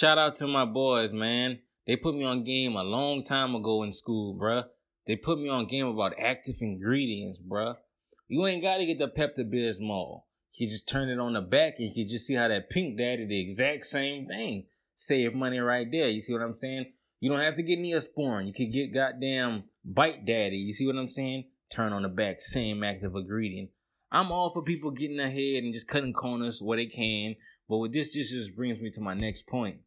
Shout out to my boys, man. They put me on game a long time ago in school, bruh. They put me on game about active ingredients, bruh. You ain't gotta get the Pepto Bismol. You just turn it on the back and you just see how that pink daddy the exact same thing. Save money right there. You see what I'm saying? You don't have to get Neosporin. You could get goddamn Bite Daddy. You see what I'm saying? Turn on the back, same active ingredient. I'm all for people getting ahead and just cutting corners where they can. But with this, this just brings me to my next point.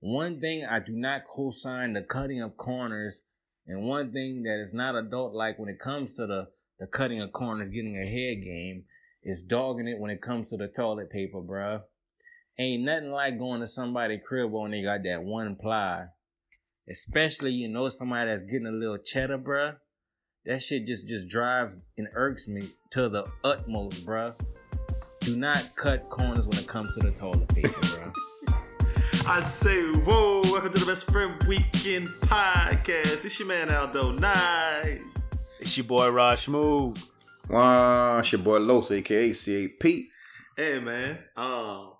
One thing I do not co-sign the cutting of corners, and one thing that is not adult like when it comes to the the cutting of corners, getting a head game, is dogging it when it comes to the toilet paper, bruh. Ain't nothing like going to somebody's crib when they got that one ply. Especially you know somebody that's getting a little cheddar, bruh. That shit just just drives and irks me to the utmost, bruh. Do not cut corners when it comes to the toilet paper, bruh. I say, whoa, welcome to the Best Friend Weekend Podcast. It's your man Aldo Night. It's your boy Raj Smooth. Wow, it's your boy Los, aka CAP. Hey man, um,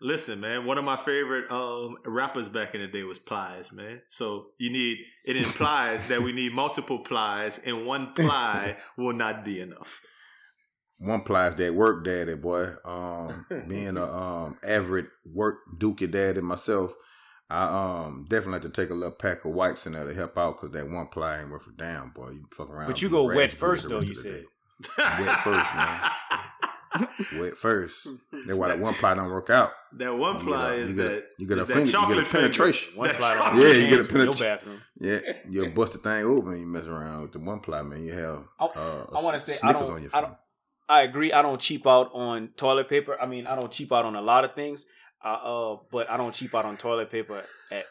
listen, man. One of my favorite um rappers back in the day was Plies, man. So you need it implies that we need multiple plies, and one ply will not be enough. One plies that work daddy, boy. Um, being a um average work dookie daddy myself, I um definitely have to take a little pack of wipes in there to help out because that one ply ain't worth a damn, boy. You fuck around. But you go wet first, though, you of said. Wet first, man. Wet first. That's why that one ply don't work out. That one You get ply a- is you get a- that you get a finger- you get a penetration. One That ply don't Yeah, you get a hands from your penetration. Yeah, you'll bust the thing open. You mess around with the one ply, man. You have I- uh, I wanna say, I Snickers don't- on your I phone. don't- I agree. I don't cheap out on toilet paper. I mean, I don't cheap out on a lot of things. Uh, uh but I don't cheap out on toilet paper at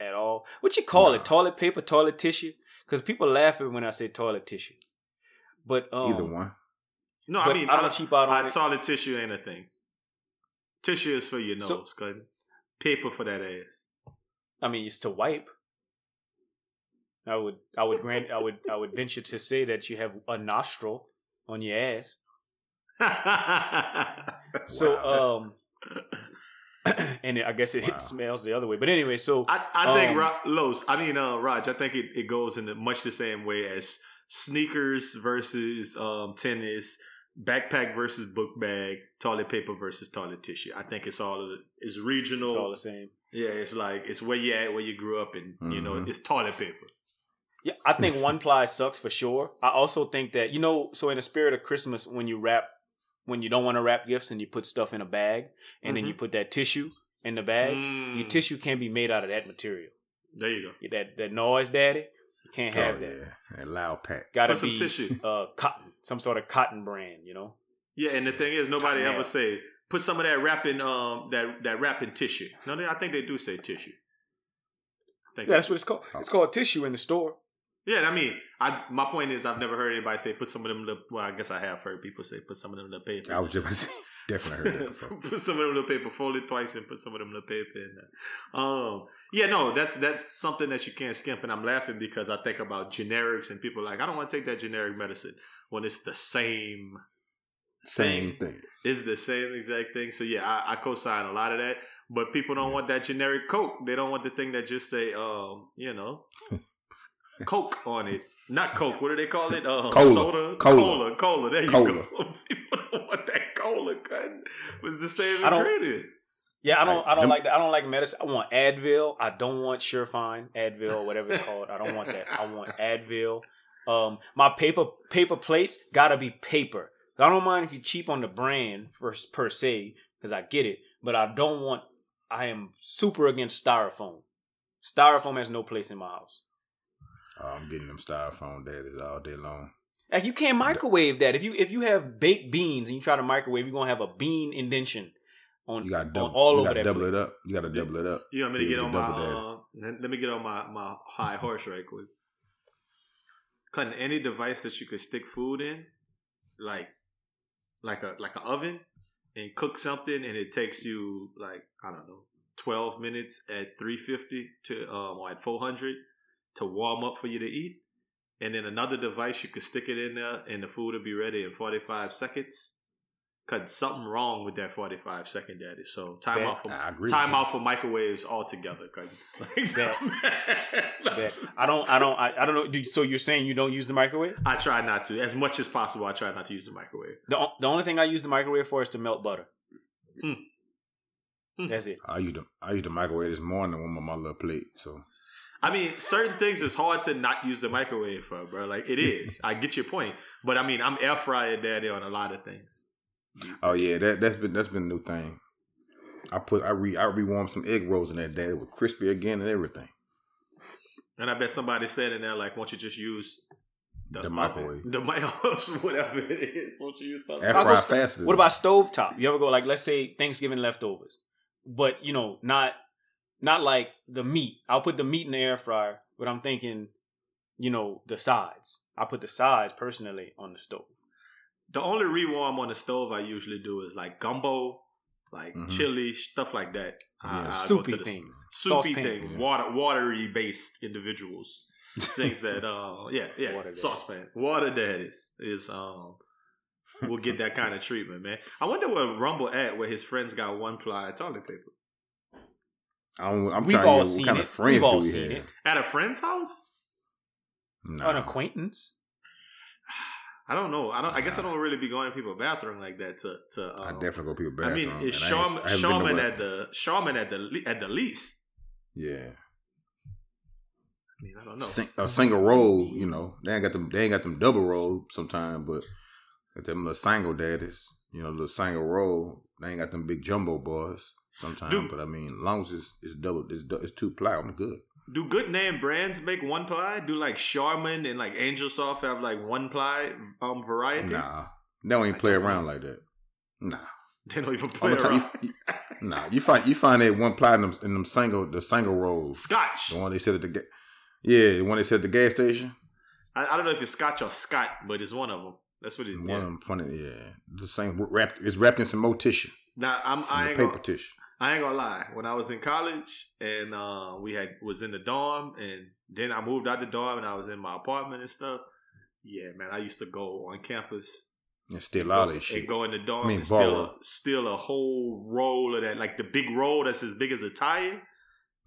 at all. What you call Nah. it? Toilet paper, toilet tissue? Because people laugh at me when I say toilet tissue. But um, Either one. No, I mean I don't cheap out on I, it. toilet tissue ain't a thing. Tissue is for your So- nose, cuz paper for that ass. I mean, it's to wipe. I would, I would grant, I would, I would venture to say that you have a nostril on your ass. So, um, and I guess it Wow. smells the other way. But anyway, so I, I think Um, Ro- Los, I mean uh, Raj, I think it, it goes in the, much the same way as sneakers versus um, tennis, backpack versus book bag, toilet paper versus toilet tissue. I think it's all it's regional. it's all the same. yeah, it's like it's where you at, where you grew up, and you know Mhm. it's toilet paper. Yeah, I think one ply sucks for sure. I also think that you know, so in the spirit of Christmas, when you wrap, when you don't want to wrap gifts and you put stuff in a bag, and then you put that tissue in the bag, Mm. your tissue can't be made out of that material. There you go. That that noise, daddy, you can't have oh, that. yeah. That loud pack. Got to Put some be tissue. uh cotton, some sort of cotton brand, you know. Yeah, and the thing is, nobody Cotton ever nail. say put some of that wrapping um that that wrapping tissue. No, they, I think they do say tissue. I think Yeah, that's what it's called. It's called tissue in the store. Yeah, I mean, I my point is, I've never heard anybody say put some of them. Little, well, I guess I have heard people say put some of them little papers. I was just about to say, definitely heard that before. put some of them little paper, fold it twice, and put some of them little paper in there. Um, yeah, no, that's that's something that you can't skimp, and I'm laughing because I think about generics and people are like I don't want to take that generic medicine when it's the same Same thing. It's the same exact thing. So yeah, I, I co-sign a lot of that. But people don't want that generic Coke. They don't want the thing that just say, um, you know, Coke on it. Not Coke. What do they call it? Uh, Cola. Soda. Cola. Cola. Cola. There you Cola. go. people don't want that cola. Cut. Was the same I don't- ingredient. Yeah, I don't. Right. I don't Them- like that. I don't like medicine. I want Advil. I don't want Surefine, Advil, whatever it's called. I don't want that. I want Advil. Um, my paper paper plates gotta be paper. I don't mind if you cheap on the brand for, per se, because I get it. But I don't want. I am super against styrofoam. Styrofoam has no place in my house. Oh, I'm getting them styrofoam daddies all day long. Like you can't microwave that. If you if you have baked beans and you try to microwave, you're gonna have a bean indention on, You got on double. all you over got that double plate. it up. You got to double it up. You want me to Yeah, get on my double that. uh, let let me get on my my high horse right quick. Cutting any device that you could stick food in, like like a like an oven, and cook something, and it takes you like I don't know twelve minutes at three fifty to um or at four hundred to warm up for you to eat, and then another device you could stick it in there, and the food will be ready in forty five seconds. Cause something wrong with that forty five second daddy. So time Bet. out for I agree. time out for microwaves altogether. Cause like, Bet. No, Bet. just- I don't. I don't. I, I don't know. Do- So you're saying you don't use the microwave? I try not to as much as possible. I try not to use the microwave. The, the only thing I use the microwave for is to melt butter. Hmm. That's it. I used the I used the microwave this morning on my little plate. So I mean, certain things is hard to not use the microwave for, bro. Like it is. I get your point, but I mean, I'm air fryer daddy on a lot of things. oh yeah, that that's been that's been a new thing. I put I re I rewarmed some egg rolls in that day. It was crispy again and everything. And I bet somebody's standing there like, "Won't you just use The oven? microwave. the microwave, whatever it is? Won't you use something?" Air I'll go fry st- faster. What about stovetop? You ever go like let's say Thanksgiving leftovers, but you know not not like the meat. I'll put the meat in the air fryer, but I'm thinking, you know, the sides. I put the sides personally on the stove. The only rewarm on the stove I usually do is like gumbo, like Mhm. chili, stuff like that. Yeah. I go Soupy the- things. soupy Saucepan. thing, Yeah. water, watery based individuals, things that, uh, yeah, yeah, Water saucepan, water daddies is, um, will get that kind of treatment, man. I wonder where Rumble at, where his friends got one ply toilet paper I don't, I'm We've trying all to hear seen what kind it. of friends We've do all we seen have. it. at a friend's house. Nah. An acquaintance. I don't know. I don't. I guess I don't really be going to people's bathroom like that. To to. Um, I definitely go to people I mean, it's and Charmin, I Charmin at the Charmin at the at the least. yeah. I mean, I don't know. Sing, a single roll, you know, they ain't got them. They ain't got them double roll sometimes, but got them little single daddies, you know, little single roll. They ain't got them big jumbo boys sometimes. But I mean, as long as it's, it's double, it's, it's two ply, I'm good. Do good name brands make one ply? Do like Charmin and like Angel Soft have like one ply um varieties? Nah, they don't even play around like that. Nah, They don't even play around. you, nah. You find you find that one ply in them, in them single the single rolls. Scotch. The one they said at the ga- yeah, the one they said at the gas station. I, I don't know if it's Scotch or Scott, but it's one of them. That's what it is. One Yeah. of them funny, yeah. The same wrapped. It's wrapped in some more tissue, Now I'm I ain't paper gonna, tissue. I ain't gonna lie. When I was in college and uh, we had was in the dorm, and then I moved out the dorm and I was in my apartment and stuff. Yeah, man, I used to go on campus And steal all that shit. and go in the dorm I mean, and steal a, steal a whole roll of that, like the big roll that's as big as a tire,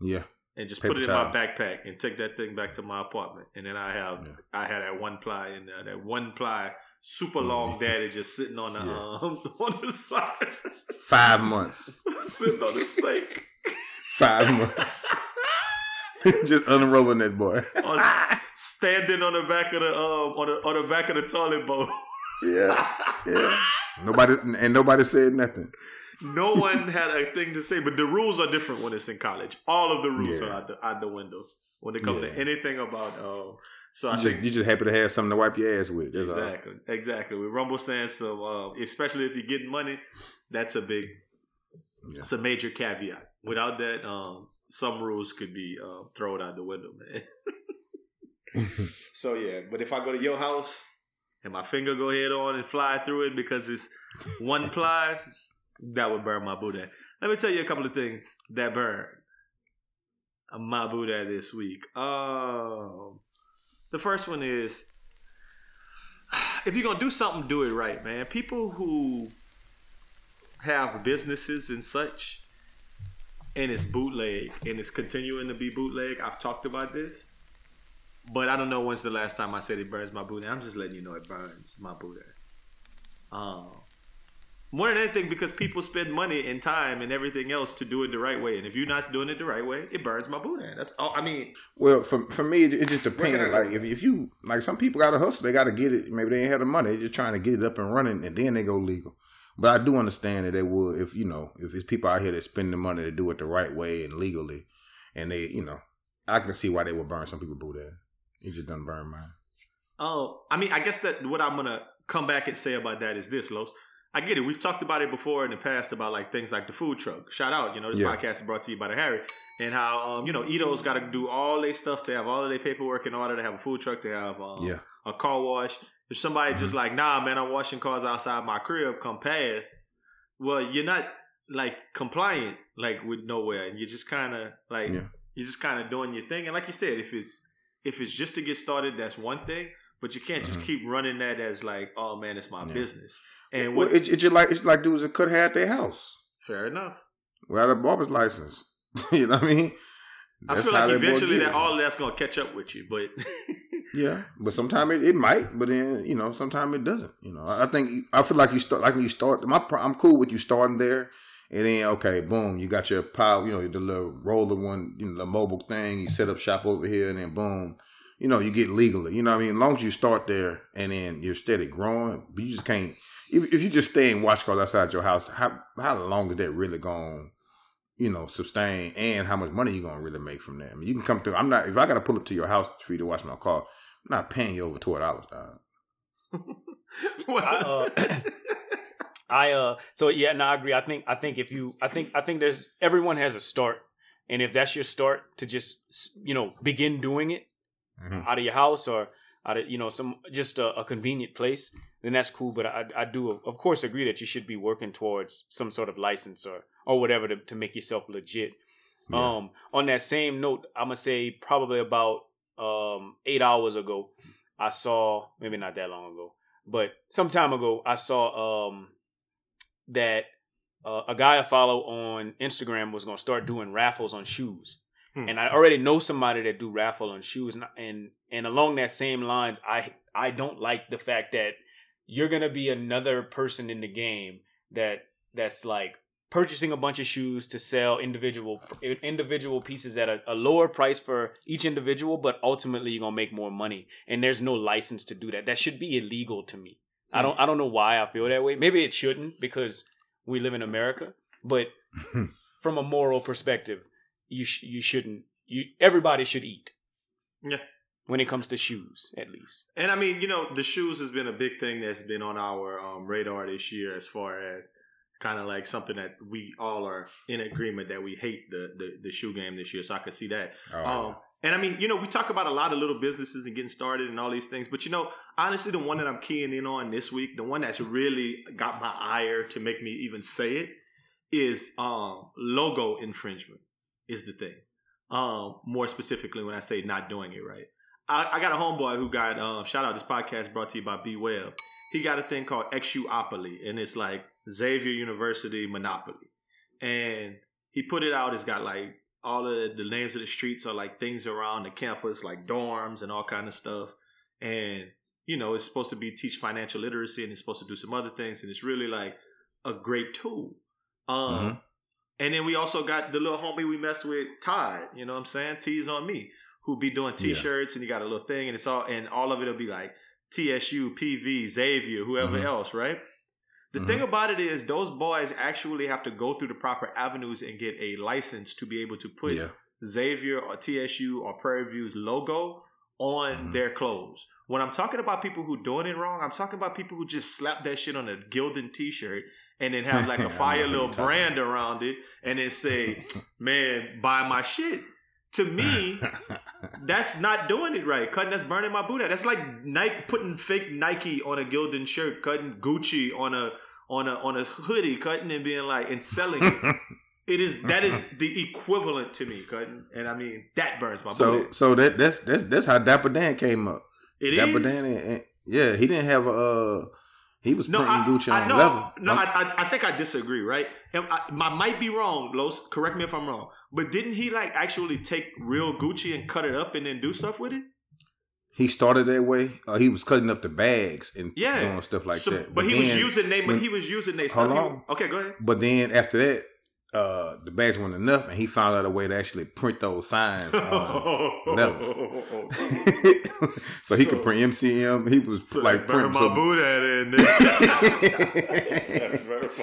Yeah. And just Paper put it in my backpack and take that thing back to my apartment. And then I have Yeah. I had that one ply in there, that one ply super long daddy just sitting on the Yeah. um, on the side, Five months. sitting on the sink. Five months. Just unrolling that boy. standing on the back of the um on the on the back of the toilet bowl. Yeah. Yeah. Nobody and nobody said nothing. No one had a thing to say, but the rules are different when it's in college. All of the rules Yeah. are out the out the window when it comes Yeah. to anything about um. So I You think just, you just happy to have something to wipe your ass with. That's all. exactly, exactly. With Rumble saying so, uh, especially if you're getting money, that's a big, Yeah. it's a major caveat. Without that, um, some rules could be uh, thrown out the window, man. so yeah, but if I go to your house and my finger go head on and fly through it because it's one ply, that would burn my Buddha. Let me tell you a couple of things that burn my Buddha this week. Um, the first one is if you're gonna do something, do it right, man. People who have businesses and such, and it's bootleg and it's continuing to be bootleg. I've talked about this, but I don't know when's the last time I said it burns my Buddha. I'm just letting you know it burns my Buddha. Um, more than anything, because people spend money and time and everything else to do it the right way, and if you're not doing it the right way, it burns my bootleg. That's all. I mean, Well, for for me, it, it just depends. Like if if you like, some people got to hustle. They got to get it. Maybe they ain't have the money. they're just trying to get it up and running, and then they go legal. But I do understand that they would if you know if it's people out here that spend the money to do it the right way and legally, and they you know I can see why they would burn some people boot ass. It just doesn't burn mine. Oh, I mean, I guess that what I'm gonna come back and say about that is this, Los. I get it. We've talked about it before in the past about like things like the food truck. Shout out, you know, this Yeah. podcast is brought to you by the Harry, and how um, you know Ito's got to do all their stuff to have all of their paperwork in order to have a food truck to have um, Yeah. a car wash. If somebody just Mm-hmm. like, nah, man, I'm washing cars outside my crib, come past. Well, you're not like compliant like with nowhere, and you're just kind of like Yeah. you're just kind of doing your thing. And like you said, if it's if it's just to get started, that's one thing. But you can't just Mhm. keep running that as like, oh man, it's my Yeah. business. And Well, what? it, it's just like it's like dudes that could have their house fair enough. without a barber's license. you know what I mean? I feel like eventually that all of that's gonna catch up with you. But Yeah, but sometimes it, it might, but then you know, sometimes it doesn't. You know, I I think I feel like you start like you start. My I'm cool with you starting there, and then okay, boom, you got your power. You know, the little roller one, you know, the mobile thing. You set up shop over here, and then boom, you know, you get legally. You know, what I mean, as long as you start there, and then you're steady growing, but you just can't. If, if you just stay and watch cars outside your house, how how long is that really going? You know, sustain, and how much money you gonna really make from that? I mean, you can come through. I'm not. If I got to pull up to your house for you to watch my car, I'm not paying you over twelve dollars, dog. well, I, uh, I uh so yeah, no, I agree. I think I think if you I think I think there's everyone has a start. And if that's your start to just you know begin doing it Mhm. out of your house or out of you know some just a, a convenient place, then that's cool. But I I do of course agree that you should be working towards some sort of license or or whatever to, to make yourself legit. Yeah. Um, on that same note, I'm gonna say probably about um eight hours ago, I saw maybe not that long ago, but some time ago, I saw um that uh, a guy I follow on Instagram was gonna start doing raffles on shoes, Hmm. and I already know somebody that do raffle on shoes, and and, and along that same lines, I I don't like the fact that you're gonna be another person in the game that that's like purchasing a bunch of shoes to sell individual individual pieces at a, a lower price for each individual, but ultimately you're gonna make more money, and there's no license to do that. That should be illegal to me. I don't I don't know why I feel that way. Maybe it shouldn't because we live in America, but from a moral perspective, you sh- you shouldn't. You everybody should eat. Yeah. When it comes to shoes, at least. And I mean, you know, the shoes has been a big thing that's been on our um, radar this year, as far as kind of like something that we all are in agreement that we hate the the, the shoe game this year. So I could see that. Oh, Um, and I mean, you know, we talk about a lot of little businesses and getting started and all these things, but you know, honestly, the one that I'm keying in on this week, the one that's really got my ire to make me even say it, is um, logo infringement. Is the thing. Um, more specifically, when I say not doing it right, I, I got a homeboy who got um, shout out. This podcast brought to you by B Web. He got a thing called Exuopoly, and it's like Xavier University Monopoly, and he put it out. It's got like all of the names of the streets are like things around the campus, like dorms and all kind of stuff. And you know, it's supposed to be teach financial literacy, and it's supposed to do some other things, and it's really like a great tool. Um, Mhm. And then we also got the little homie we mess with, Todd. You know what I'm saying? T's on me, who be doing T-shirts, and he got a little thing, and it's all and all of it'll be like TSU, PV, Xavier, whoever Mhm. else, right? The Mhm. thing about it is, those boys actually have to go through the proper avenues and get a license to be able to put yeah, Xavier or TSU or Prairie View's logo on Mhm. their clothes. When I'm talking about people who doing it wrong, I'm talking about people who just slap that shit on a Gildan t-shirt and then have like a fire little brand around it and then say, man, buy my shit. To me, that's not doing it right. Cutting that's burning my boot out. That's like Nike putting fake Nike on a Gildan shirt, cutting Gucci on a on a on a hoodie, cutting and being like and selling it. It is that is the equivalent to me, cutting, and I mean that burns my so so that that's that's that's how Dapper Dan came up. It is. Dapper Dan, and, and- yeah, he didn't have a. Uh, he was No, printing I, Gucci I, on no, leather. no, I'm- I, I, I think I disagree. Right, and I, I might be wrong. Los, correct me if I'm wrong. But didn't he like actually take real Gucci and cut it up and then do stuff with it? he started that way. Uh, he was cutting up the bags and Yeah. doing stuff like So- that. But, he was using they, when- he was using they Hold stuff. He- okay, go ahead. But then after that, uh, the bags weren't enough, and he found out a way to actually print those signs. on leather. so he could So- print MCM. He was So like printing my some. boot at it.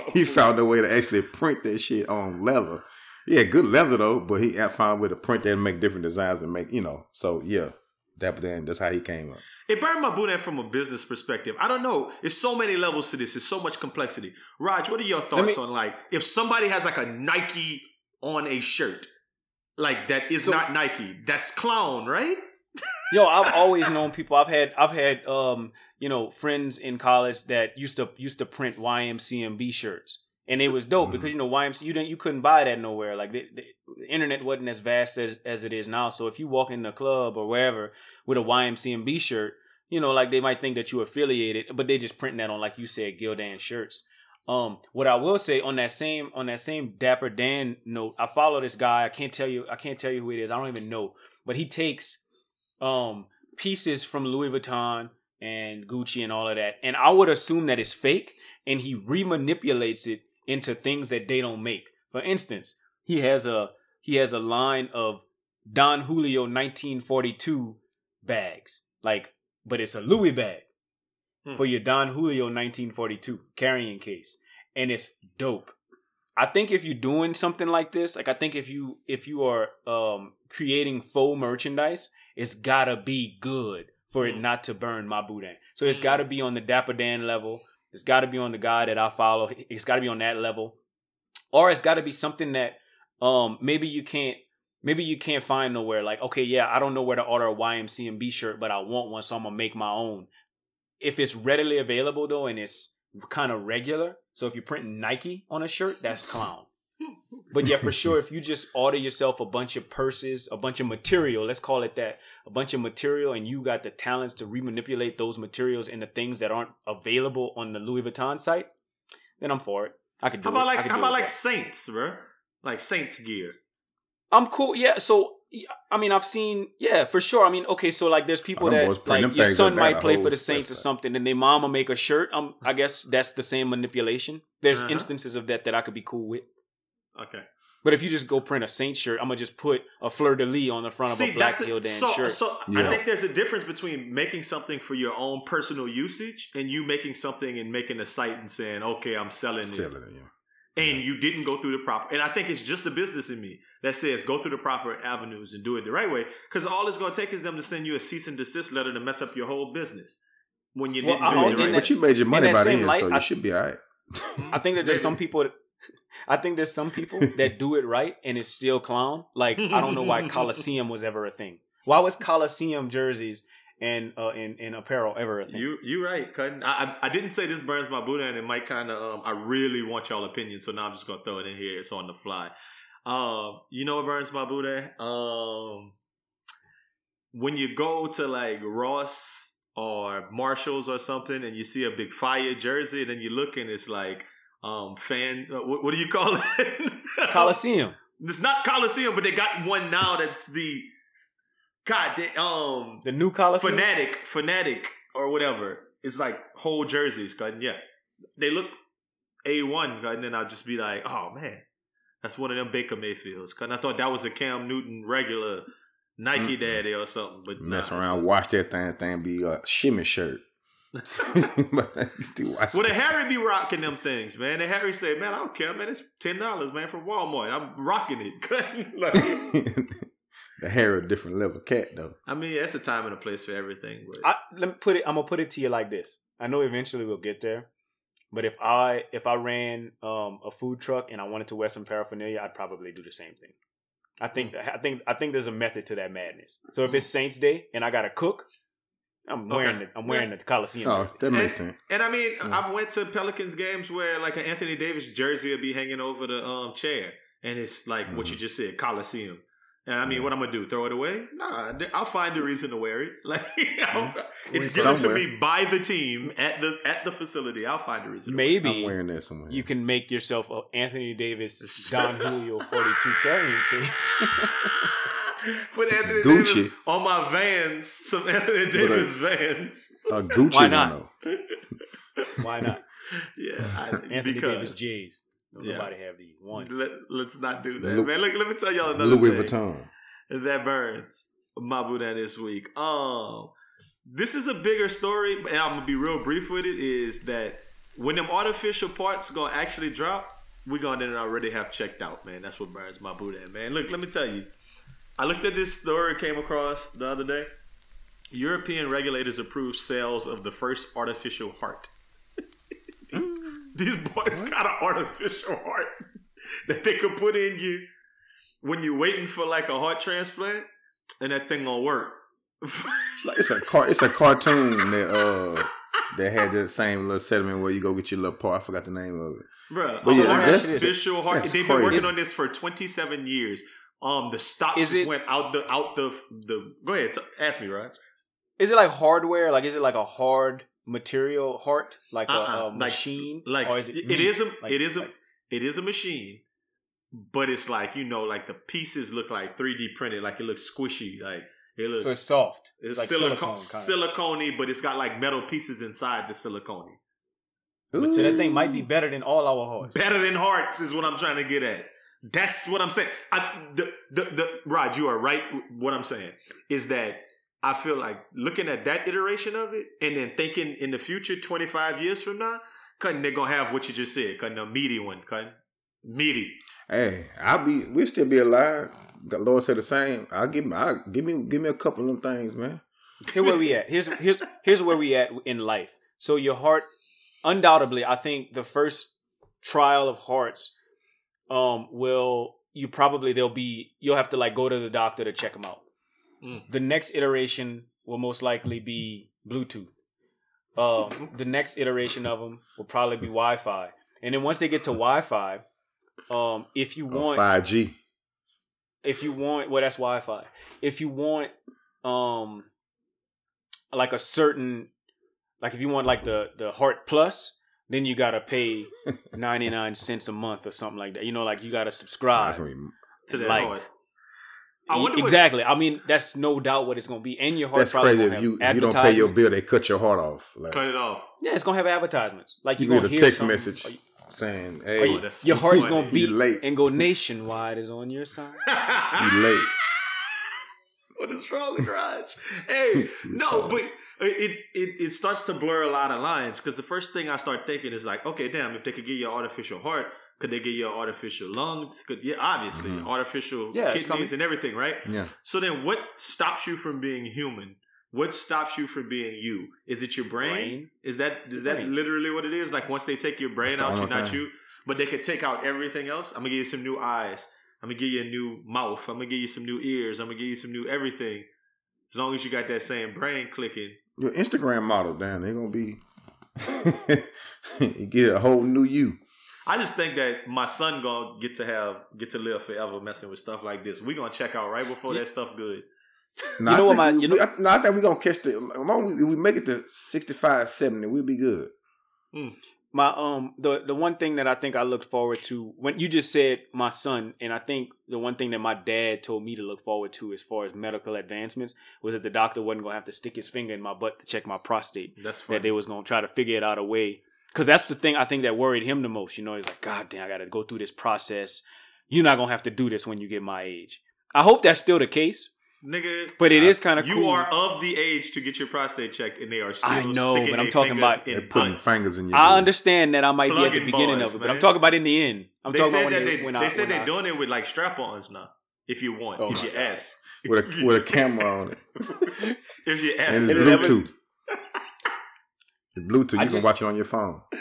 he found a way to actually print that shit on leather. Yeah, good leather though, but he found a way to print that and make different designs and make you know. So yeah, Dapper Dan. That's how he came up. It burned my boot from a business perspective. I don't know. It's so many levels to this. It's so much complexity. Raj, what are your thoughts me- on like if somebody has like a Nike on a shirt, like that is So- not Nike, that's clown, right? Yo, I've always known people. I've had I've had um you know friends in college that used to used to print YMCMB shirts, and it was dope Mhm. because you know YMC you didn't you couldn't buy that nowhere. Like the, the, the internet wasn't as vast as as it is now. So if you walk in the club or wherever with a YMCMB shirt, you know like they might think that you affiliated, but they just print that on like you said Gildan shirts. Um, what I will say on that same on that same Dapper Dan note, I follow this guy. I can't tell you I can't tell you who it is. I don't even know, but he takes um pieces from Louis Vuitton and Gucci and all of that, and I would assume that it's fake, and he remanipulates it into things that they don't make. For instance, he has a he has a line of Don Julio 1942 bags, like, but it's a Louis bag Hmm. for your Don Julio 1942 carrying case, and it's dope. I think if you're doing something like this, like I think if you if you are um creating faux merchandise, it's gotta be good for it Mm. not to burn my boudin. So it's gotta be on the Dapper Dan level. It's gotta be on the guy that I follow. It's gotta be on that level, or it's gotta be something that um maybe you can't maybe you can't find nowhere. Like okay, yeah, I don't know where to order a YMCMB shirt, but I want one, so I'm gonna make my own. If it's readily available though, and it's kind of regular, so if you're printing Nike on a shirt, that's clown. But yeah, for sure, if you just order yourself a bunch of purses, a bunch of material, let's call it that, a bunch of material, and you got the talents to remanipulate those materials into things that aren't available on the Louis Vuitton site, then I'm for it. I could do How about it. Like how about like that. Saints, bro? Like Saints gear. I'm cool. Yeah. So I mean, I've seen. Yeah, for sure. I mean, okay. So like, there's people Oh, them boys that like your son up might play for the Saints or something, and their mama make a shirt. Um, I guess that's the same manipulation. There's Uh-huh. instances of that that I could be cool with. Okay. But if you just go print a Saint shirt, I'm gonna just put a fleur de lis on the front of a black the- Gildan so, shirt. So I think there's a difference between making something for your own personal usage and you making something and making a site and saying, "Okay, I'm selling this," Selling it, yeah. and you didn't go through the proper. And I think it's just a business in me that says go through the proper avenues and do it the right way. Because all it's going to take is them to send you a cease and desist letter to mess up your whole business when you Well, didn't I- do I'll it the right in way. But you made your money that by same then, light, so I- you should be all right. I think that there's some people. That, I think there's some people that do it right and it's still clown. Like I don't know why Coliseum was ever a thing. Why was Coliseum jerseys and uh and, and apparel ever a thing? You you right, Cutting. I, I I didn't say this burns my Buddha, and it might kind of. Um, I really want y'all opinion, so now I'm just gonna throw it in here. It's on the fly. Um, you know what burns my Buddha? Um, when you go to like Ross or Marshalls or something, and you see a big fire jersey, and then you look and it's like um fan. uh, What, what do you call it? Coliseum. It's not Coliseum, but they got one now that's the. God, they, um, The new Coliseum. fanatic, fanatic, or whatever. It's like whole jerseys, cut. Yeah, they look a one, cut. And then I'll just be like, oh man, that's one of them Baker Mayfields. Cut. And I thought that was a Cam Newton regular Nike Mm-mm. daddy or something, but Mess nah, around, watch that thing, thing be a shimmy shirt. But you do Well, the. Harry be rocking them things, man. The Harry say, man, I don't care, man. It's ten dollars, man, from Walmart. I'm rocking it. like, the hair a different level cat though. I mean, it's a time and a place for everything. But I, let me put it. I'm gonna put it to you like this. I know eventually we'll get there, but if I if I ran um, a food truck and I wanted to wear some paraphernalia, I'd probably do the same thing. I think I think I think there's a method to that madness. So if it's Saints Day and I got to cook, I'm wearing Okay. it. I'm wearing the Coliseum. Oh, that makes sense. And I mean, Yeah. I've went to Pelicans games where like an Anthony Davis jersey will be hanging over the um chair, and it's like what you just said, Coliseum. And I mean, Yeah. what I'm gonna do? Throw it away? Nah, I'll find a reason to wear it. Like I'll- it's Wait, given to somewhere. me by the team at the at the facility. I'll find a reason. to wear it. I'm Maybe wearing that somewhere. you can make yourself a Anthony Davis Don Julio 42 carrying case. Put Anthony Gucci. Davis on my Vans, some Anthony Davis Vans. a Gucci Why one not? Why not? yeah, I, Anthony because Davis J's. Don't Yeah. Nobody have these ones. Let, us not do that, Lu- man. Look, let me tell y'all another thing. Louis thing. Vuitton. that burns my Buddha this week. Um, this is a bigger story, and I'm gonna be real brief with it. Is that when them artificial parts gonna actually drop, we gonna already have checked out, man. That's what burns my Buddha, man. Look, let me tell you. I looked at this story came across the other day. European regulators approve sales of the first artificial heart. These boys got an artificial heart that they could put in you when you're waiting for like a heart transplant, and that thing gonna work. It's, like, it's a car. It's a cartoon that uh that had the same little segment where you go get your little part. I forgot the name of it. Bruh, But yeah, artificial heart. They've been working on this for 27 years. Um, the stock Is just it- went out the out the the. Go ahead, t- ask me, Raj. Is it like hardware? Like, is it like a hard material heart, like a, Uh-uh. a Like- machine? Like Or is it, it meat? is a Like- it is a like- it is a machine, but it's like you know, like the pieces look like 3D printed, like it looks squishy, like it looks. so it's soft. it's like silicone, silicone kind silicone, but it's got like metal pieces inside the silicone. So that thing might be better than all our hearts. Better than hearts is what I'm trying to get at. That's what I'm saying. I, the, the, the, Rod, you are right. What I'm saying is that I feel like looking at that iteration of it and then thinking in the future, 25 years from now, cutting they're gonna have what you just said, cutting a meaty one, cutting meaty. Hey, I'll be. We'll still be alive. God, Lord said the same. I'll give me. I give me. Give me a couple of them things, man. Here where we at. Here's here's here's where we at in life. So your heart, undoubtedly, I think the first trial of hearts, um, will you probably they'll be you'll have to like go to the doctor to check them out. Mm. The next iteration will most likely be Bluetooth. Um, the next iteration of them will probably be Wi-Fi, and then once they get to Wi-Fi, um, if you want Five G. if you want well that's wi-fi if you want um like a certain like if you want like the the heart plus then you gotta pay 99 cents a month or something like that you know like you gotta subscribe To that Like, heart. I wonder what- exactly i mean that's no doubt what it's gonna be and your heart That's probably crazy. If you if you don't pay your bill, they cut your heart off. Like Cut it off. yeah it's gonna have advertisements like you you're get gonna a hear text something, message or you- saying, "Hey, you- that's your heart's funny. gonna beat late. and go nationwide is on your side you late." what is wrong with Raj? Hey, no, Retarded. but it, it it starts to blur a lot of lines because the first thing I start thinking is like, okay, damn, if they could give you an artificial heart, could they give you an artificial lungs? Could yeah, obviously Mhm. artificial Yeah, kidneys coming. and everything, right? Yeah. So then, what stops you from being human? What stops you from being you? Is it your brain? Brain. Is that is that literally what it is? Like once they take your brain out, you're not thing. you. But they could take out everything else. I'm gonna give you some new eyes. I'm gonna give you a new mouth. I'm gonna give you some new ears. I'm gonna give you some new everything. As long as you got that same brain clicking. Your Instagram model, damn, they're gonna be. you get a whole new you. I just think that my son gonna get to have get to live forever messing with stuff like this. We gonna check out right before Yeah. that stuff good. No, You know I what my- we- you know- we- I, no, I think we're gonna catch the. as long as we, we make it to 65, 70, we'll be good. Hmm. My um the the one thing that I think I looked forward to when you just said my son, and I think the one thing that my dad told me to look forward to as far as medical advancements was that the doctor wasn't gonna have to stick his finger in my butt to check my prostate. That's funny. That they was gonna try to figure it out a way. Cause that's the thing I think that worried him the most. You know, he's like, God damn, I gotta go through this process. You're not gonna have to do this when you get my age. I hope that's still the case. Nigga, But it is kind of you cool. are of the age to get your prostate checked, and they are still I know, sticking but I'm talking about- in They're putting butts. fingers in your. I understand that I might be at the beginning boys, of it, but I'm talking about in the end. I'm they talking said about that when, they, they, when they I, said when they're I- doing it with like strap-ons now. If you want, Oh if my you God. ask, with a with a camera on it if you ask, and it's never- Bluetooth. The Bluetooth, you I can just- watch it on your phone.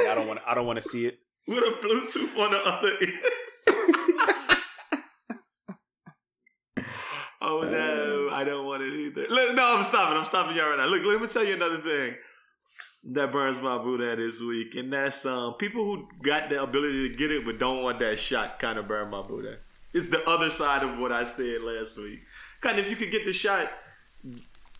I don't want. I don't want to see it. with a Bluetooth on the other ear. Oh no, I don't want it either. Look, no, I'm stopping. I'm stopping y'all right now. Look, let me tell you another thing that burns my Buddha this week, and that's um people who got the ability to get it but don't want that shot kind of burn my Buddha. It's the other side of what I said last week. Kind of, if you could get the shot,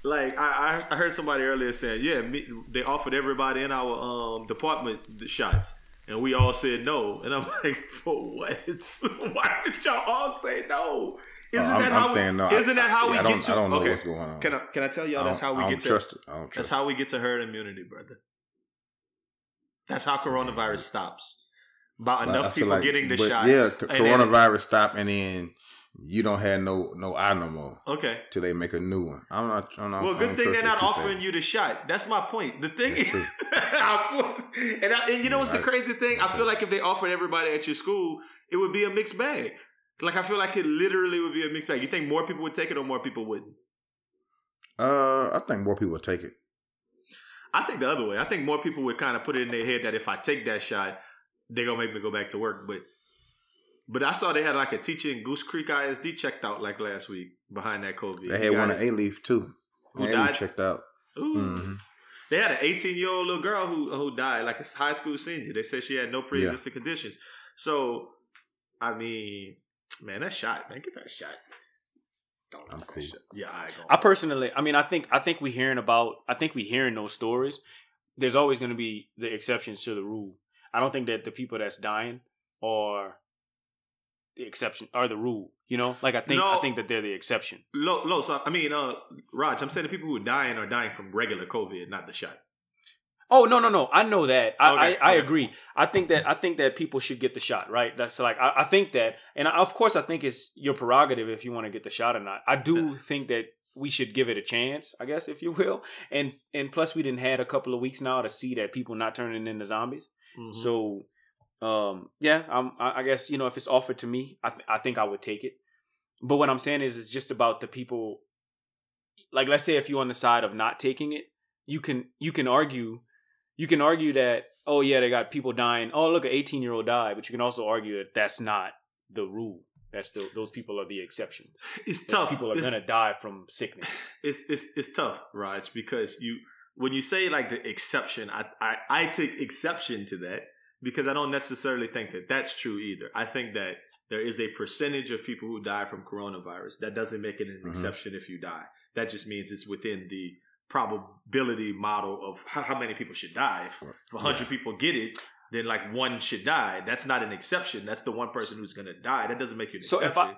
like I, I I heard somebody earlier saying, yeah, me, they offered everybody in our um department the shots, and we all said no. And I'm like, for what? Why did y'all all say no? Isn't Uh, I'm- that I'm how? saying no. Isn't that how we get to? I don't know okay. what's going on. Can I can I tell y'all that's how we I get don't to trust it. I don't trust. that's how we get to herd immunity, brother. That's how coronavirus stops. By But enough people like- getting the shot. Yeah, c- and then- coronavirus stop, and then you don't have no no eye no more okay. till they make a new one. I'm not. I'm not Well, good thing they're not offering fast. you the shot. That's my point. The thing That's is, and, I, and you know what's the crazy thing? I feel like if they offered everybody at your school, it would be a mixed bag. Like I feel like it literally would be a mixed bag. You think more people would take it or more people wouldn't? Uh, I think more people would take it. I think the other way. I think more people would kind of put it in their head that if I take that shot, they're gonna make me go back to work. But but I saw they had like a teacher in Goose Creek ISD checked out like last week behind that COVID. They had one at Alief too. Who died? Checked out. Ooh. hmm They had an 18 year old little girl who who died, like a high school senior. They said she had no pre existing conditions. So, I mean, man, that shot, man, get that shot. Don't I'm cool. shot. Yeah, I ain't gonna. I personally, I mean, I think I think we hearing about, I think we hearing those stories. There's always going to be the exceptions to the rule. I don't think that the people that's dying are the exception are the rule. You know, like I think I think that they're the exception. Low, low. So I mean, uh, Raj, I'm saying the people who are dying are dying from regular COVID, not the shot. Oh no no no! I know that. I Okay, I, I agree. I think that I think that people should get the shot. Right? That's like I, I think that, and I, of course I think it's your prerogative if you want to get the shot or not. I do think that we should give it a chance, I guess, if you will. And and plus we didn't had a couple of weeks now to see that people not turning into zombies. Mhm. So, um, yeah, I'm, I I guess you know if it's offered to me, I th- I think I would take it. But what I'm saying is, it's just about the people. Like, let's say if you're on the side of not taking it, you can you can argue, you can argue that oh yeah they got people dying. Oh look, an 18 year old died, but you can also argue that that's not the rule. That's the those people are the exception. it's That tough. People are it's, gonna die from sickness. it's it's it's tough, Raj, because you when you say like the exception, I, I I take exception to that because I don't necessarily think that that's true either. I think that there is a percentage of people who die from coronavirus. That doesn't make it an Mhm. exception if you die. That just means it's within the probability model of how, how many people should die. If, if 100 people get it, then like one should die. That's not an exception. That's the one person who's going to die. That doesn't make you an So if. I-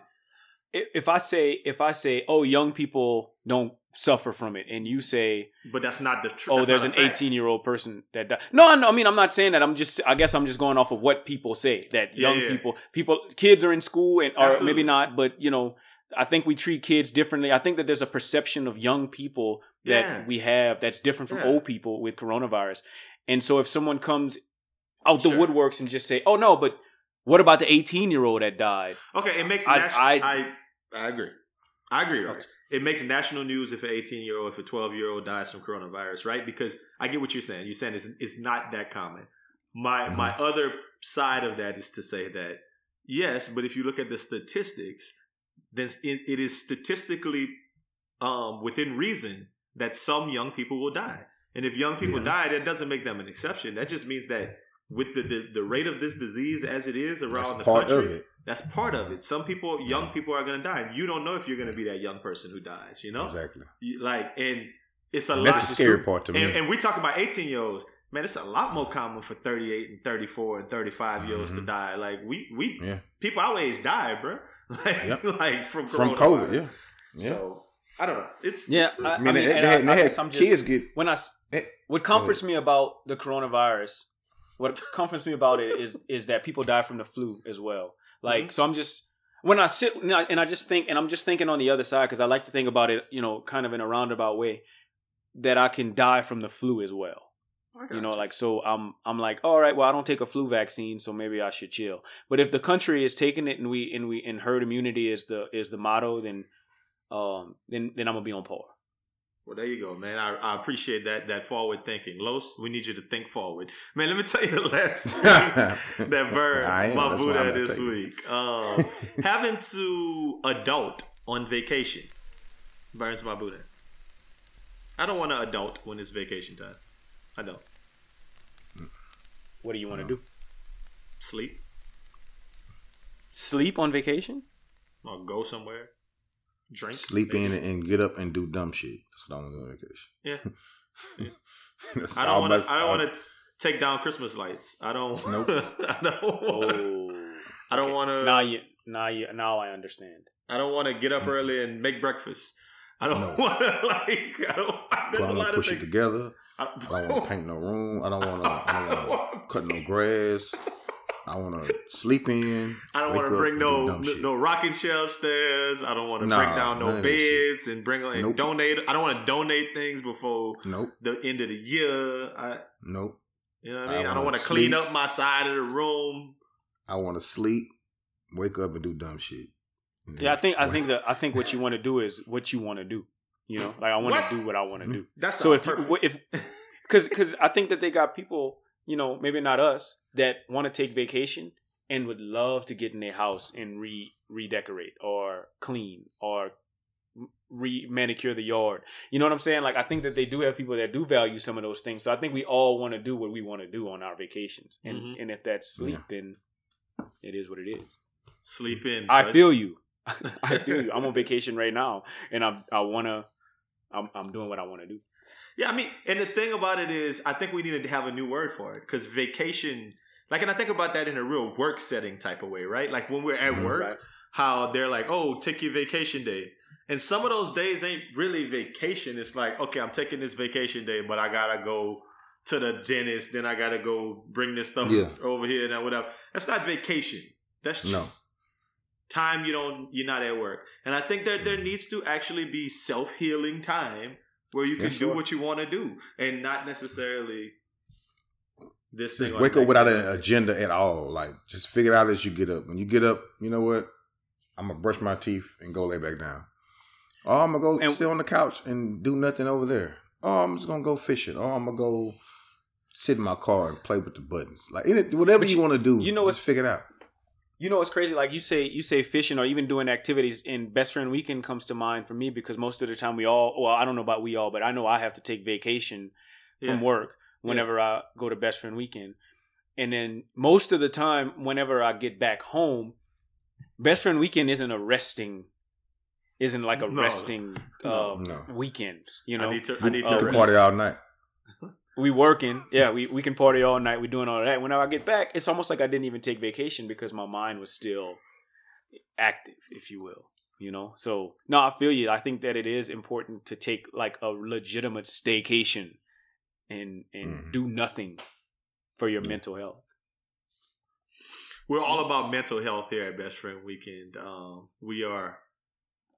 If I say if I say oh young people don't suffer from it, and you say but that's not the truth. oh, there's an 18 year old person that died. No, no, I mean, I'm not saying that. I'm just, I guess I'm just going off of what people say that Yeah, young yeah. people, people, kids are in school and, or maybe not, but you know, I think we treat kids differently. I think that there's a perception of young people that Yeah. we have that's different from Yeah. old people with coronavirus. And so if someone comes out the Sure. woodworks and just say, oh no, but what about the 18 year old that died? Okay, it makes I- national. I, I- I agree. I agree, Raj. It makes national news if an 18 year old, if a 12 year old dies from coronavirus, right? Because I get what you're saying. You're saying it's it's not that common. My Mhm. my other side of that is to say that yes, but if you look at the statistics, then it, it is statistically um, within reason that some young people will die. And if young people Yeah. die, that doesn't make them an exception. That just means that with the, the, the rate of this disease as it is around That's the country, that's part of it. Some people, young people, are going to die. and You don't know if you're going to be that young person who dies. You know, Exactly. You- like, and it's a And lot. that's the scary part to me. And, and we talk about 18 year olds. Man, it's a lot more common for 38 and 34 and 35 year olds to Mhm. die. Like we, we yeah. people our age die, bro. Like, Yep. like from From. COVID, yeah. Yeah. So I don't know. It's Yeah, it's I- I mean, they, and they had, I- they I had guess I'm just- kids get when I Eh, what comforts me about the coronavirus, what comforts me about it is is that people die from the flu as well. Like Mm-hmm. so, I'm just when I sit and I, and I just think, and I'm just thinking on the other side because I like to think about it, you know, kind of in a roundabout way, that I can die from the flu as well. I You know, like so I'm I'm like, all right, well I don't take a flu vaccine, so maybe I should chill. But if the country is taking it and we and we and herd immunity is the is the motto, then um then then I'm gonna be on par. Well, there you go, man. I, I appreciate that that forward thinking. Los, we need you to think forward, man. Let me tell you the last thing that burned I am. my That's why Buddha this week. Um, having to adult on vacation burns my Buddha. I don't want to adult when it's vacation time. I don't What do you want to do? sleep Sleep on vacation? or go somewhere, drink, sleep in maybe. and get up and do dumb shit. That's what I want to do on vacation. Yeah. That's I don't want to. I don't want to take down Christmas lights. I don't. Nope. I don't. Oh, I don't want to. now you, now you, now I understand. I don't want to get up early and make breakfast. I don't No. want to like. I don't. I There's a lot want of to push it together. I I don't want to paint no room. I don't want to. I don't want to cut no grass. I want to sleep in. I don't want to bring no no, no rocking chair upstairs. I don't want to Nah, break down no none of that shit. beds and bring and Nope. donate. I don't want to donate things before Nope. the end of the year. I, Nope. you know what I I mean. I, don't wanna clean up my side of the room. I want to sleep, wake up and do dumb shit. Yeah, I think I think that I think what you want to do is what you want to do. You know, like I want to do what I want to hmm? do. That's So if you, perfect. if because because I think that they got people, you know, maybe not us that want to take vacation and would love to get in their house and re redecorate or clean or re manicure the yard. You know what I'm saying? Like I think that they do have people that do value some of those things. So I think we all want to do what we want to do on our vacations. And Mhm. and if that's sleep, then it is what it is. sleep in. I bud. feel you. I feel you. I'm on vacation right now, and I I wanna. I'm I'm doing what I want to do. Yeah, I mean, and the thing about it is, I think we needed to have a new word for it because vacation, like, and I think about that in a real work setting type of way, right? Like when we're at Mhm. work, Right. how they're like, "Oh, take your vacation day," and some of those days ain't really vacation. It's like, okay, I'm taking this vacation day, but I gotta go to the dentist, then I gotta go bring this stuff Yeah. over here and whatever. That's not vacation. That's No. just time you don't you're not at work. And I think that Mm-hmm. there needs to actually be self healing time where you can Yeah, do what you want to do and not necessarily this Just thing. wake up without an agenda at all. Like just figure it out as you get up. When you get up, you know what? I'm gonna brush my teeth and go lay back down. Oh, I'm gonna go And- sit on the couch and do nothing over there. Oh, I'm just gonna go fishing. Oh, I'm gonna go sit in my car and play with the buttons. Like any, whatever you, you- want to do, you know just what's- figure it out. You know what's crazy? Like you say, you say fishing or even doing activities. And best friend weekend comes to mind for me because most of the time we all. Well, I don't know about we all, but I know I have to take vacation from Yeah. work whenever I go to best friend weekend. And then most of the time, whenever I get back home, best friend weekend isn't a resting, isn't like a No. resting No. um, No. weekend. You know, I need to I need Uh, to We we- party all night. we working. Yeah, we, we can party all night. We doing all that. Whenever I get back, it's almost like I didn't even take vacation because my mind was still active, if you will. You know, so no, I feel you. I think that it is important to take like a legitimate staycation and and Mhm. do nothing for your mental health. We're all about mental health here at Best Friend Weekend. Um, we are,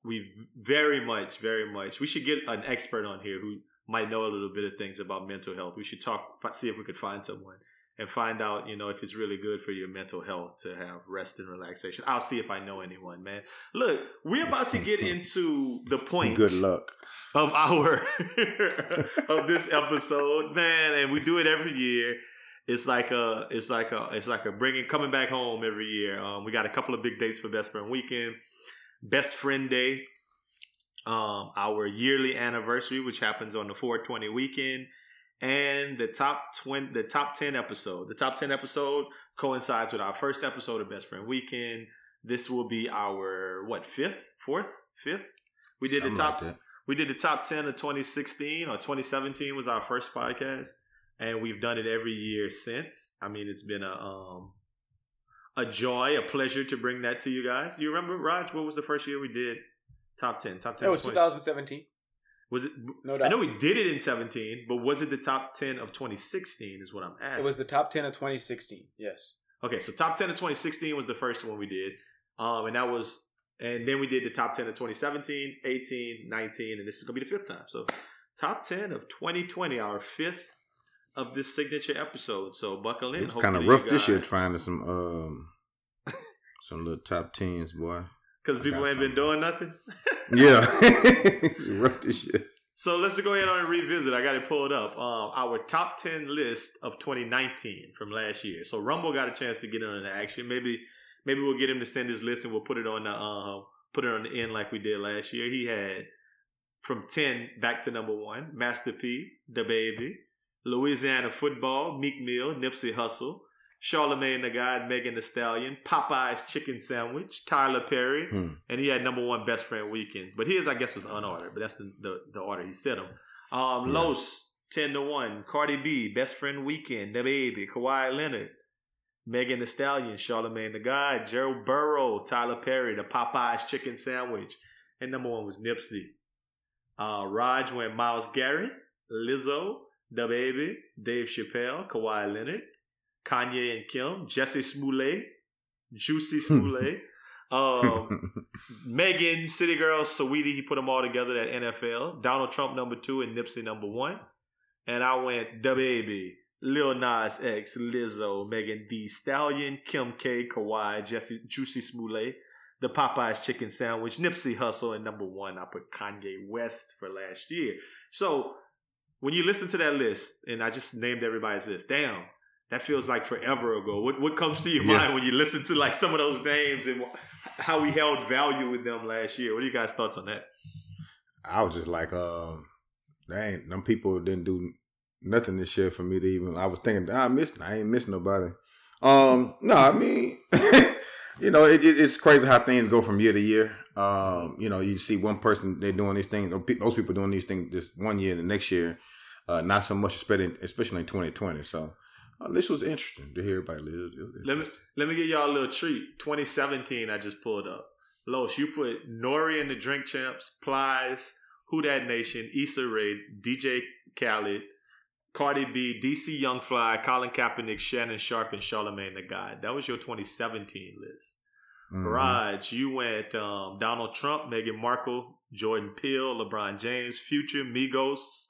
we very much, very much. We should get an expert on here who might know a little bit of things about mental health. We should talk, see if we could find someone and find out, you know, if it's really good for your mental health to have rest and relaxation. I'll see if I know anyone, man. Look, we're about to get into the point Good luck. of our of this episode, man, and we do it every year. It's like a, it's like a, it's like a bringing coming back home every year. Um, we got a couple of big dates for Best Friend Weekend, Best Friend Day, um, our yearly anniversary, which happens on the 420 weekend, and the top twenty, the top ten episode. The top ten episode coincides with our first episode of Best Friend Weekend. This will be our what fifth, fourth, fifth. We did Something the top. like. We did the top 10 of 2016 or 2017 was our first podcast. And we've done it every year since. I mean, it's been a um a joy, a pleasure to bring that to you guys. You remember, Raj, what was the first year we did top 10? Top 10. It was 20 2017. Was it No doubt. I know we did it in 17, but was it the top 10 of 2016 is what I'm asking. It was the top 10 of 2016. Yes. Okay, so top 10 of 2016 was the first one we did. Um, and that was, and then we did the top 10 of 2017, 18, 19, and this is going to be the fifth time. So top 10 of 2020, our fifth of this signature episode. So buckle in. It's kind of rough you this year trying to some um some little top tens, boy. Because people ain't been doing nothing. Yeah, it's rough this year. So let's just go ahead and revisit. I got it pulled up. Um, our top 10 list of 2019 from last year. So Rumble got a chance to get in on the action. Maybe maybe we'll get him to send his list and we'll put it on the uh, put it on the end like we did last year. He had from 10 back to number one, Master P, The Baby, Louisiana Football, Meek Mill, Nipsey Hussle, Charlemagne the God, Megan the Stallion, Popeye's Chicken Sandwich, Tyler Perry, Hmm. and he had number one best friend weekend. But his, I guess, was unordered. But that's the the, the order he set them. Um, Yeah. Los ten to one, Cardi B, best friend weekend, the baby, Kawhi Leonard, Megan the Stallion, Charlemagne the God, Gerald Burrow, Tyler Perry, the Popeyes chicken sandwich, and number one was Nipsey. Uh, Raj went Myles Garrett, Lizzo, the baby, Dave Chappelle, Kawhi Leonard, Kanye and Kim, Jesse Smollett, Juicy Smollett. Um, Megan, City Girl, Saweetie, he put them all together at NFL. Donald Trump number two and Nipsey number one. And I went the baby, Lil Nas X, Lizzo, Megan D. Stallion, Kim K, Kawhi, Jesse, Juicy Smollett, the Popeyes chicken sandwich, Nipsey Hussle, and number one, I put Kanye West for last year. So when you listen to that list, and I just named everybody's list, damn, that feels like forever ago. What what comes to your Yeah. mind when you listen to like some of those names and how we held value with them last year? What are you guys' thoughts on that? I was just like, um, dang, them people didn't do nothing this year for me to even. I was thinking, I missed. I ain't missed nobody. Um, no, I mean, you know, it, it, it's crazy how things go from year to year. Um, you know, you see one person they're doing these things, or those people doing these things this one year, the next year, uh, not so much, especially especially in 2020. So uh, this was interesting to hear everybody. It was- it was Let me let me give y'all a little treat. 2017, I just pulled up. Los, you put Nori in the Drink Champs, Plies, Who That Nation, Issa Rae, DJ Khaled, Cardi B, DC Young Fly, Colin Kaepernick, Shannon Sharpe, and Charlemagne the God. That was your 2017 list. Mhm. Raj, you went um, Donald Trump, Meghan Markle, Jordan Peele, LeBron James, Future, Migos,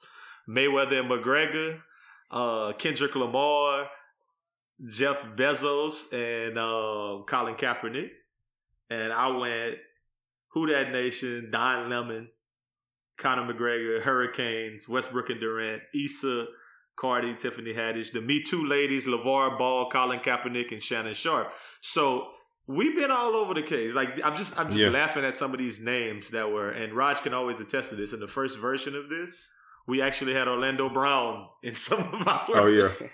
Mayweather and McGregor, uh, Kendrick Lamar, Jeff Bezos, and uh, Colin Kaepernick. And I went Who That Nation, Don Lemon, Conor McGregor, Hurricanes, Westbrook and Durant, Issa, Cardi, Tiffany Haddish, the Me Too ladies, LaVar Ball, Colin Kaepernick, and Shannon Sharpe. So we've been all over the case. Like I'm just I'm just Yeah. laughing at some of these names that were and Raj can always attest to this. In the first version of this, we actually had Orlando Brown in some of our Oh yeah,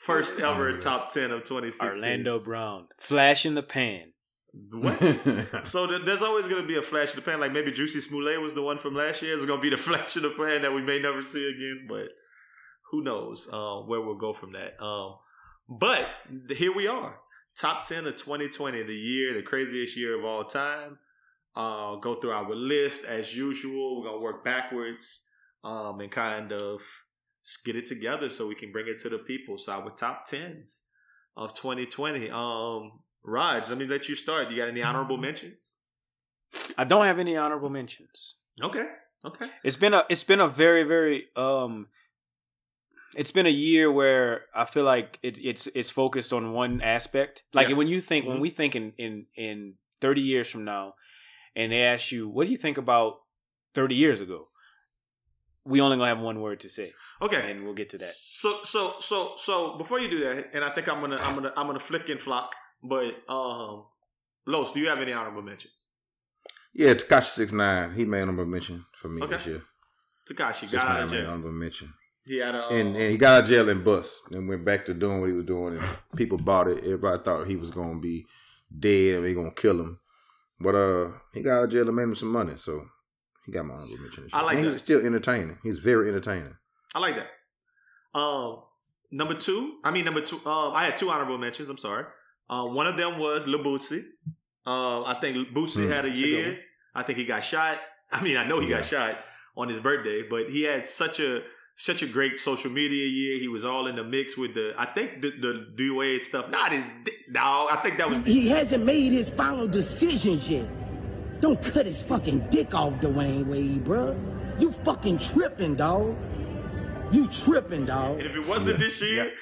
first ever Yeah. top ten of 2016. Orlando Brown, flash in the pan. What? So th- there's always going to be a flash in the pan. Like maybe Juicy Smollett was the one from last year. It's going to be the flash in the pan that we may never see again. But who knows uh, where we'll go from that. Um, but here we are. Top 10 of 2020, the year, the craziest year of all time. Uh, go through our list as usual. We're going to work backwards um, and kind of get it together so we can bring it to the people. So our top 10s of 2020. Um, Raj, let me let you start. You got any honorable mentions? I don't have any honorable mentions. Okay. Okay. It's been a it's been a very very um it's been a year where I feel like it, it's it's focused on one aspect. Like Yeah. when you think Mhm. when we think in in in 30 years from now and they ask you what do you think about 30 years ago? We only going to have one word to say Okay. and we'll get to that. So so so so before you do that, and I think I'm gonna I'm gonna I'm gonna flick and flock, but um Los, do you have any honorable mentions? yeah. Tekashi six nine. He made honorable mention for me Okay. this year. Tekashi Six got out nine of made jail. honorable mention. He had a and um, and he got out of jail and bust and went back to doing what he was doing and people bought it. Everybody thought he was gonna be dead and they gonna kill him. But uh he got out of jail and made him some money, so he got my honorable mention. I like and that. he's still entertaining. He's very entertaining. I like that. Um, number two. I mean, number two. Um, I had two honorable mentions. I'm sorry. Uh, one of them was Lil Boosie. Um, I think Boosie Hmm, had a that's a good year. one. I think he got shot. I mean, I know he got shot on his birthday, but he had such a such a great social media year. He was all in the mix with the. I think the the Dwyane stuff. Not his dick, dog. I think that was. He hasn't made his final decisions yet. Don't cut his fucking dick off, Dwyane Wade, bruh. You fucking tripping, dog. You tripping, dog. And if it wasn't this year,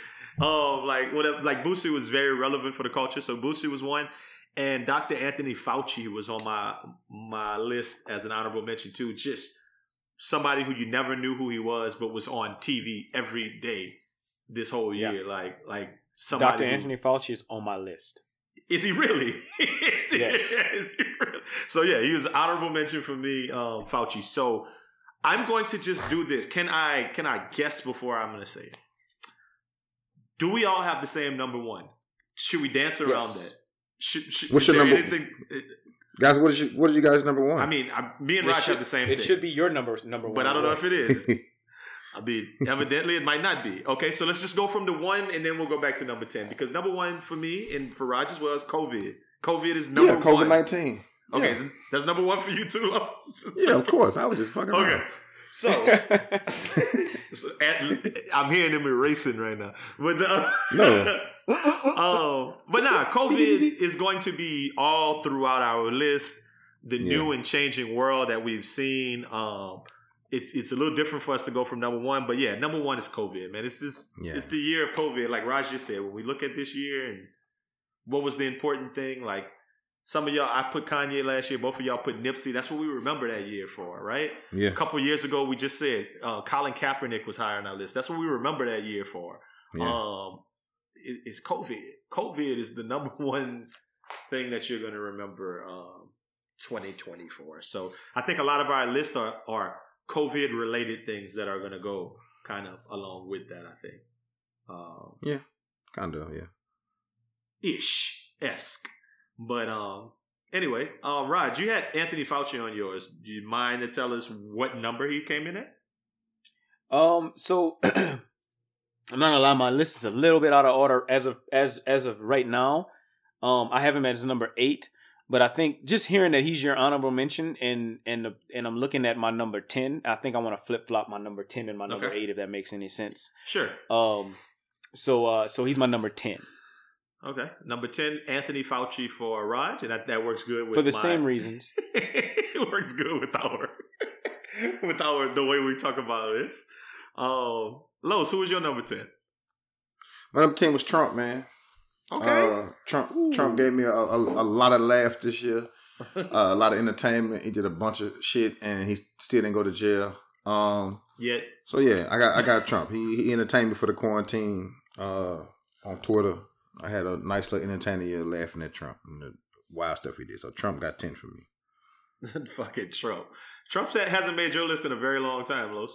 um, like whatever, like Boosie was very relevant for the culture. So Boosie was one, and Dr. Anthony Fauci was on my my list as an honorable mention too. Just somebody who you never knew who he was, but was on TV every day this whole Yeah. year. Like like somebody. Dr. who- Anthony Fauci is on my list. Is he really? is he, Yes. is he really? So yeah, he was honorable mention for me, um, Fauci. So I'm going to just do this. Can I can I guess before I'm going to say it? Do we all have the same number one? Should we dance around Yes. that? Should, should, What's your number- Anything, Guys, what is you what is you guys number one? I mean, I, me and Raj should, have the same it thing. should be your number number one. but I don't know if it is. yeah, I mean, evidently it might not be. Okay, so let's just go from the one and then we'll go back to number 10. Because number one for me and for Raj as well is COVID. COVID is number COVID one. nineteen. Okay, Yeah. so that's number one for you too, Los? yeah, of course. I was just fucking Okay. around. So, so at, I'm hearing them erasing right now. But uh, No. um, but nah, COVID is going to be all throughout our list. The new and changing world that we've seen. Um, it's it's a little different for us to go from number one, but yeah, number one is COVID, man. It's just Yeah. it's the year of COVID. Like Raj just said, when we look at this year and what was the important thing, like some of y'all, I put Kanye last year. Both of y'all put Nipsey. That's what we remember that year for, right? Yeah. A couple years ago, we just said uh, Colin Kaepernick was higher on our list. That's what we remember that year for. Yeah. Um, it, it's COVID. COVID is the number one thing that you're going to remember um, 2024. So I think a lot of our lists are, are COVID related things that are going to go kind of along with that. I think. Um, yeah, Kind of, yeah. ish esque. But um anyway, uh Rod, you had Anthony Fauci on yours. Do you mind to tell us what number he came in at? Um, so I'm not gonna lie, my list is a little bit out of order as of as as of right now. Um, I have him as number eight, but I think just hearing that he's your honorable mention and and the, and I'm looking at my number ten, I think I want to flip flop my number ten and my number Okay. eight if that makes any sense. Sure. Um, so uh, so he's my number ten Okay. Number 10, Anthony Fauci for Raj, and that, that works good with for the my- same reasons. it works good with our with our the way we talk about this. Um Los, who was your number 10? My number ten was Trump, man. Okay. Uh, Trump Trump gave me a, a, a lot of laugh this year, uh, a lot of entertainment. He did a bunch of shit, and he still didn't go to jail. Um, Yet so yeah, I got I got Trump. He he entertained me for the quarantine uh, on Twitter. I had a nice little entertaining year laughing at Trump and the wild stuff he did. So Trump got ten from me. fucking Trump. Trump said hasn't made your list in a very long time, Los.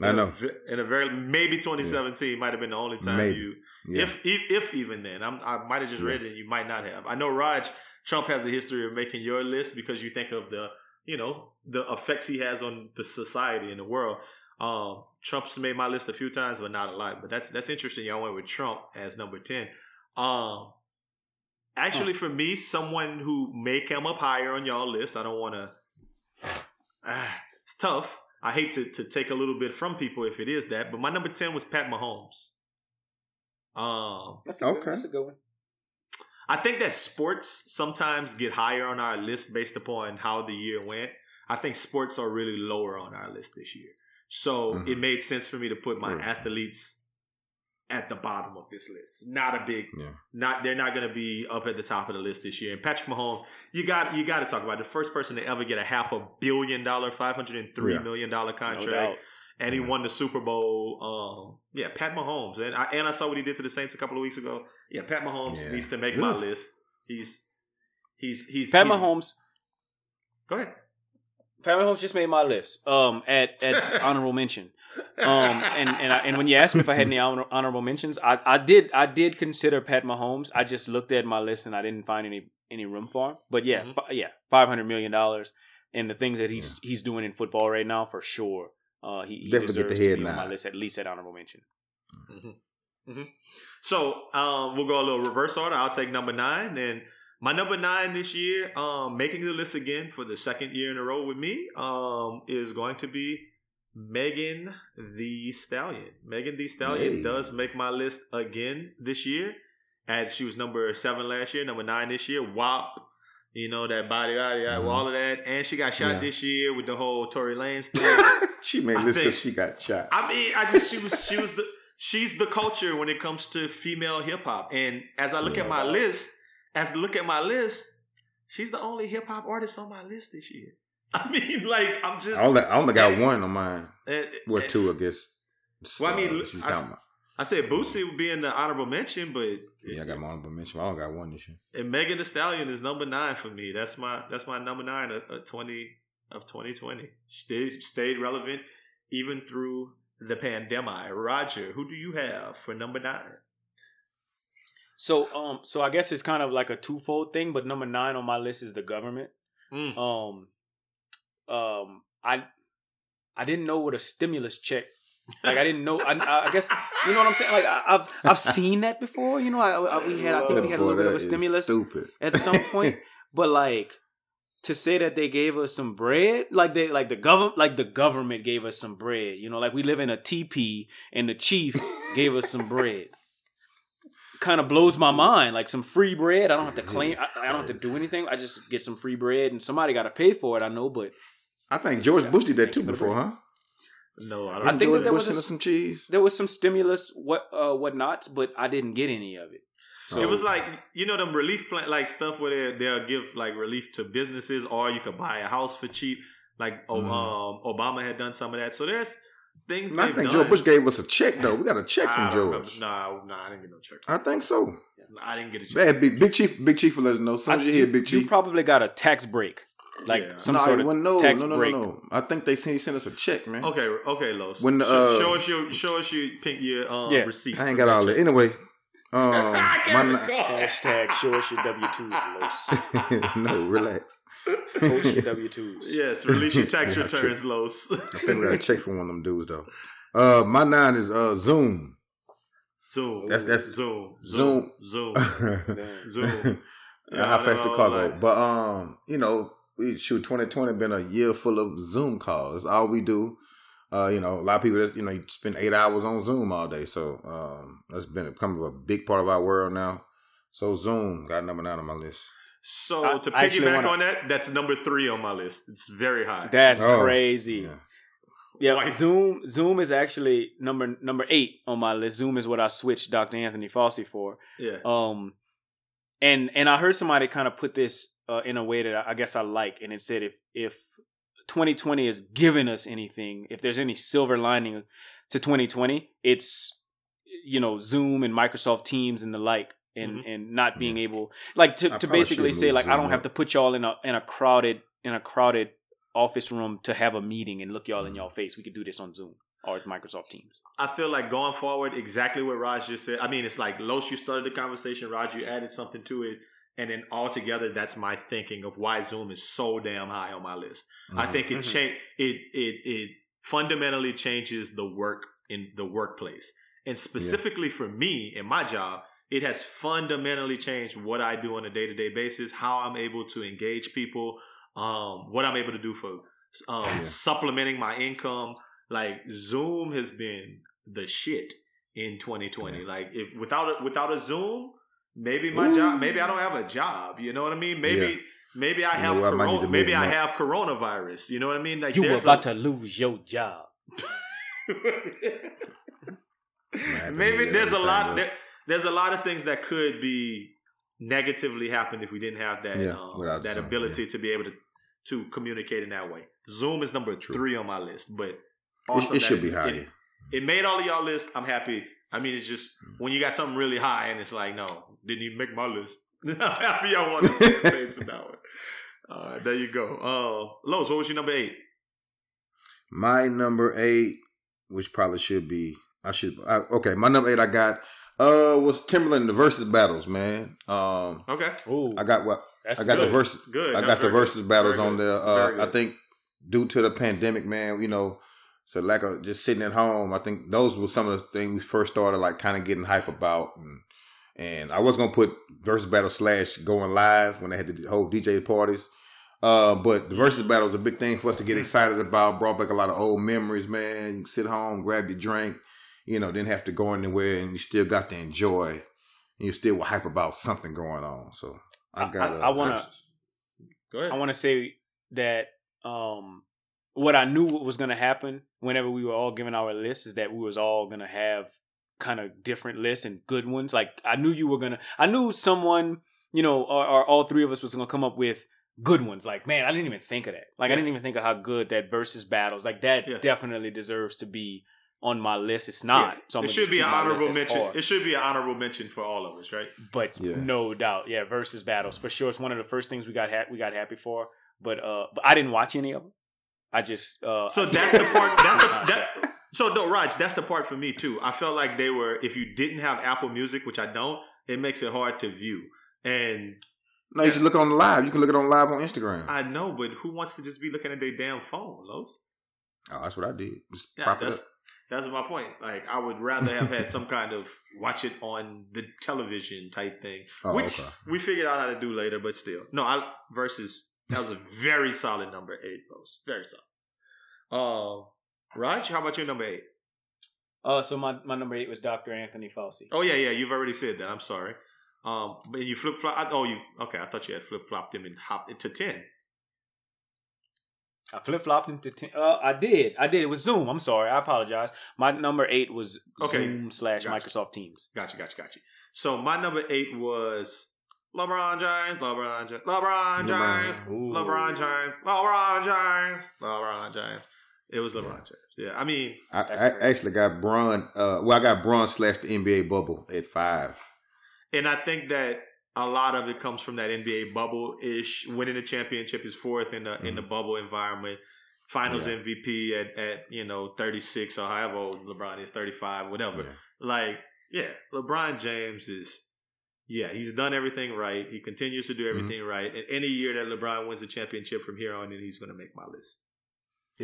I In a know. In a very maybe 2017 might have been the only time Maybe. you Yeah. if, if if even then. I'm, I might have just read it and you might not have. I know Raj Trump has a history of making your list because you think of the you know the effects he has on the society and the world. Um, Trump's made my list a few times, but not a lot. But that's that's interesting. Y'all went with Trump as number ten. Um, actually, for me, someone who may come up higher on y'all list. I don't want to. Ah, it's tough. I hate to to take a little bit from people if it is that, but my number ten was Pat Mahomes. Um, That's a Okay. good, that's a good one. I think that sports sometimes get higher on our list based upon how the year went. I think sports are really lower on our list this year. So Mhm. it made sense for me to put my Right. athletes at the bottom of this list. Not a big Yeah. not they're not going to be up at the top of the list this year. And Patrick Mahomes, you got you got to talk about it. the first person to ever get a half a billion dollar, five hundred and three Yeah. million dollar contract doubt. and he Yeah. won the Super Bowl. Um, yeah, Pat Mahomes, and I and I saw what he did to the Saints a couple of weeks ago. Yeah, Pat Mahomes Yeah. needs to make my list. He's he's he's Pat he's- Mahomes. Go ahead. Pat Mahomes just made my list. Um, at at honorable mention. Um, and and I, and when you asked me if I had any honor, honorable mentions, I, I did I did consider Pat Mahomes. I just looked at my list and I didn't find any any room for him. But yeah, Mhm. fi- yeah, five hundred million dollars and the things that he's he's doing in football right now for sure. Uh, he, he Definitely get the deserves to head be on my list at least at honorable mention. So um, we'll go a little reverse order. I'll take number nine. And my number nine this year, um, making the list again for the second year in a row with me, um, is going to be Megan the Stallion. Megan the Stallion Hey. does make my list again this year. And she was number seven last year, number nine this year. WAP. You know, that body, body, Mhm. all of that. And she got shot Yeah. this year with the whole Tory Lanez thing. she made I this because she got shot. I mean, I just she was she was the she's the culture when it comes to female hip hop. And as I look Yeah, at my wow. list, as I look at my list, she's the only hip hop artist on my list this year. I mean, like I'm just I only, I only got one on mine. eh, Well, eh, two, I guess. Well, I mean, Uh, she's I s- I said Boosie would be in the honorable mention, but Yeah, I got my honorable mention. I only got one this year. and Megan The Stallion is number nine for me. That's my that's my number nine of, of twenty of twenty twenty. Stayed stayed relevant even through the pandemic. Roger, who do you have for number nine? So um, so I guess it's kind of like a twofold thing. But number nine on my list is the government. Mm. um um i i didn't know what a stimulus check like i didn't know i, I guess you know what i'm saying? Like I, i've i've seen that before you know I, I we had i think we had a Boy, little bit of a stimulus Stupid. at some point but like to say that they gave us some bread like they like the government like the government gave us some bread you know like we live in a teepee and the chief gave us some bread. Kind of blows my mind like some free bread i don't have to claim I, I don't have to do anything i just get some free bread and somebody got to pay for it i know but I think George Bush did that too before, huh? No, I don't. I think that there was Bushing a- some cheese. There was some stimulus, what uh, whatnots, but I didn't get any of it. So it was like you know them relief plan like stuff where they they'll give like relief to businesses or you could buy a house for cheap. Like Mhm. um, Obama had done some of that. So there's things. I think done. Joe Bush gave us a check though. We got a check I from don't remember. George. Nah, nah, I didn't get no check. I think so. I didn't get a check. Bad big, big chief, big chief will let us know. As soon as you hear Big you Chief, probably got a tax break, like Yeah. some no, sort of wasn't- no, tax no, no, break. no, no. I think they sent, sent us a check, man. Okay, okay, Los. When the, show, uh, show us your show us your pink your um, Yeah. receipt. I ain't got all check. that. Anyway, um, my, can't ni- recall. Hashtag show us your W twos, Los. no, relax. Post your W twos. Yes, release your tax Yeah, returns, Los. I think we got a check from one of them dudes though. Uh, my nine is uh Zoom. Zoom. That's- that's- Zoom. Zoom. Zoom. Damn. Zoom. Yeah, how fast the car go? But um, you know, we shoot 2020 been a year full of Zoom calls. That's all we do. Uh, you know, a lot of people just you know you spend eight hours on Zoom all day. So um, that's been becoming a big part of our world now. So Zoom got number nine on my list. So I- to piggyback wanna- on that, that's number three on my list. It's very high. That's Oh, crazy. Yeah. Yeah, Why? Zoom Zoom is actually number number eight on my list. Zoom is what I switched Dr. Anthony Fauci for. yeah. Um, and and I heard somebody kind of put this uh, in a way that I, guess I like, and it said if if 2020 has given us anything, if there's any silver lining to 2020, it's you know Zoom and Microsoft Teams and the like, and Mhm. and not being able like to, I to basically say like I don't have to put y'all in a in a crowded in a crowded office room to have a meeting and look y'all in Mhm. y'all face. We could do this on Zoom or with Microsoft Teams. I feel like going forward, exactly what Raj just said. I mean, it's like Los, you started the conversation. Raj, you added something to it. And then altogether, that's my thinking of why Zoom is so damn high on my list. I Mhm. think it Mhm. change it it it fundamentally changes the work in the workplace. And specifically for me in my job, it has fundamentally changed what I do on a day-to-day basis, how I'm able to engage people, um, what I'm able to do for um, Yeah. supplementing my income. Like Zoom has been the shit in 2020. Like if without a, without a Zoom, maybe my Ooh. job, maybe I don't have a job. You know what I mean? Maybe Yeah. maybe I You have know what, I might need corona, to maybe I my- have coronavirus. You know what I mean? Like You were about a, to lose your job. maybe there's a lot there, there's a lot of things that could be negatively happen if we didn't have that Yeah, um, that Zoom, ability to be able to to communicate in that way. Zoom is number True. three on my list, but It, awesome it that should be it- higher. It, it made all of y'all list. I'm happy. I mean, it's just when you got something really high and it's like, no, didn't even make my list. I'm happy y'all want to page in that one. Uh, there you go. Uh, Lowe's, what was your number eight? My number eight, which probably should be, I should. I, okay, my number eight I got uh was Timbaland the versus battles, man. Um, Okay, Ooh, I got what that's I got good. the versus. good. I That got the versus good. battles Very on good. there. Uh. I think due to the pandemic, man, you know, so lack of just sitting at home. I think those were some of the things we first started like kind of getting hype about. And, and I was gonna put versus battle slash going live when they had the whole DJ parties. Uh, but the versus battle was a big thing for us to get excited about. Brought back a lot of old memories, man. You can sit home, grab your drink, you know, didn't have to go anywhere, and you still got to enjoy. And you still were hype about something going on. So I got. I- I wanna- Go ahead. I want to say that um, what I knew what was going to happen whenever we were all giving our lists is that we was all going to have kind of different lists and good ones. Like I knew you were gonna. I knew someone, you know, or, or all three of us was going to come up with good ones. Like man, I didn't even think of that. Like I didn't even think of how good that versus battles. Like that Yeah. definitely deserves to be on my list. It's not. Yeah. So I'm it should be an honorable mention. par. It should be an honorable mention for all of us, right? but Yeah. no doubt, yeah, versus battles for sure. It's one of the first things we got ha- we got happy for. But uh, but I didn't watch any of them. I just uh, So I that's just- the part. That's the that. So no, Raj, that's the part for me too. I felt like they were. If you didn't have Apple Music, which I don't, it makes it hard to view. And No, you can look on live. You can look it on live on Instagram. I know, but who wants to just be looking at their damn phone, Los? oh, that's what I did. Just Yeah, prop it that's up. that's my point. Like I would rather have had some kind of watch it on the television type thing, Oh, which okay. we figured out how to do later. But still, no. I versus that was a very solid number eight, Los. Very solid. Uh, Raj, how about your number eight? Uh, so my, my number eight was Dr. Anthony Fauci. Oh yeah, yeah. You've already said that. I'm sorry. Um, but you flip flop. Oh, you okay? I thought you had flip flopped him and hopped into ten. I flip flopped him to ten. Uh, I did. I did. It was Zoom. I'm sorry. I apologize. My number eight was Okay. Zoom slash Gotcha. Microsoft Teams. Gotcha, gotcha, gotcha. So my number eight was LeBron James, LeBron James, LeBron James, Ooh. LeBron James, LeBron James, LeBron James. It was LeBron James. Yeah, I mean, I, I actually got Bron. Uh, well, I got Bron slash the NBA bubble at five. and I think that a lot of it comes from that NBA bubble ish. Winning the championship is fourth in the in the bubble environment. Finals Yeah. MVP at at you know thirty six or however old LeBron is, thirty five, whatever. Yeah. Like, yeah, LeBron James is, yeah, he's done everything right. He continues to do everything right. And any year that LeBron wins a championship from here on in, he's going to make my list.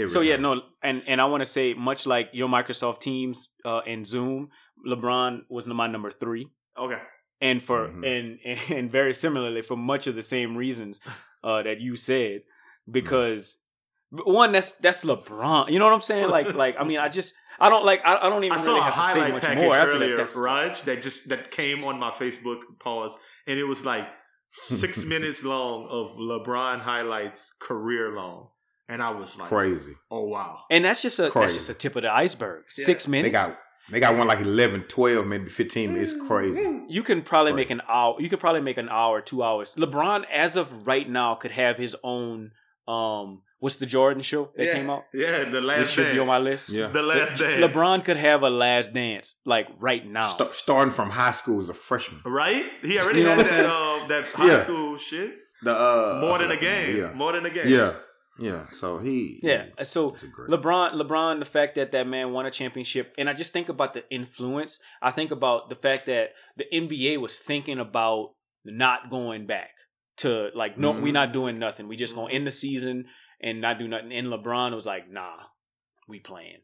So yeah, no, and and I want to say much like your Microsoft Teams uh, and Zoom, LeBron was my number three, Okay. and for Mhm. and and very similarly for much of the same reasons uh, that you said, because one that's that's LeBron. You know what I'm saying? Like like I mean I just I don't like I, I don't even I really have to say much package more after earlier, that. That's Raj, that just that came on my Facebook pause, and it was like six minutes long of LeBron highlights, career long, and I was like, crazy. oh wow, and that's just a that's just a tip of the iceberg. Yeah. Six minutes. They got they got one like 11, 12, maybe fifteen. It's crazy. You can probably Right. make an hour. You could probably make an hour, two hours. LeBron, as of right now, could have his own. Um, what's the Jordan show that yeah, came out? Yeah, the last It should be on my list. Yeah. The last dance. LeBron could have a last dance like right now. Sta- starting from high school as a freshman. right? He already You know had that um, that high Yeah. school shit. The uh, More than a the game. Yeah, More than a game. yeah, yeah. So he Yeah. So he's a great- LeBron, LeBron, the fact that that man won a championship, and I just think about the influence. I think about the fact that the NBA was thinking about not going back to like, no, Mhm. we not doing nothing. We just gonna end the season and not do nothing. And LeBron was like, nah, we playing.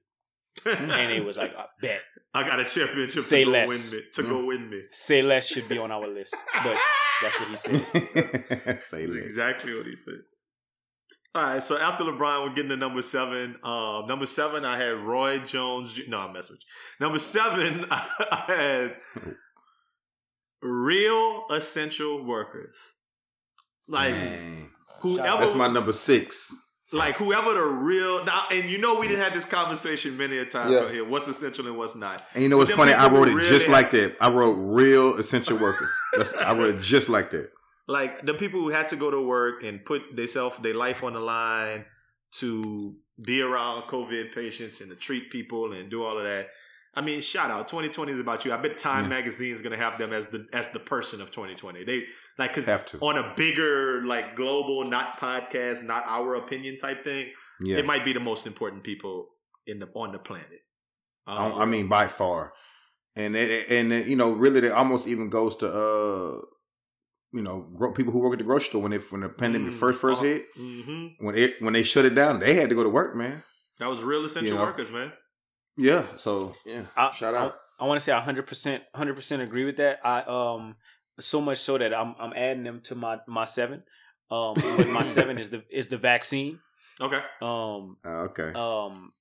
And it was like, I bet. I got a championship Say to go less. win me. To go win me. Say less should be on our list, but that's what he said. Say less. exactly what he said. All right, so after LeBron, we're getting to number seven. Um, number seven, I had Roy Jones. No, I'm messing with you. Number seven, I had real essential workers. Like Man. whoever, That's my number six. like whoever the real now, and you know we didn't have this conversation many a times Yeah. here. What's essential and what's not. And you know what's funny? I wrote it just like that. I wrote real essential workers. That's, I wrote it just like that. Like the people who had to go to work and put themselves their life on the line to be around COVID patients and to treat people and do all of that. I mean, shout out. 2020 is about you. I bet Time Yeah. Magazine is going to have them as the as the person of 2020. They like to. on a bigger like global, not podcast, not our opinion type thing. Yeah. It might be the most important people in the on the planet. I, Um, I mean, by far, and it, and it, you know, really, it almost even goes to uh, you know, gro- people who work at the grocery store when it when the pandemic mm, first first uh, hit, mhm. when it when they shut it down, they had to go to work, man. That was real essential You know. workers, man. Yeah, so yeah, I, shout out. I, want to say 100 percent 100 percent agree with that. I um so much so that I'm I'm adding them to my my seven. Um, my seven is the is the vaccine. Okay. Um, Uh, okay, um,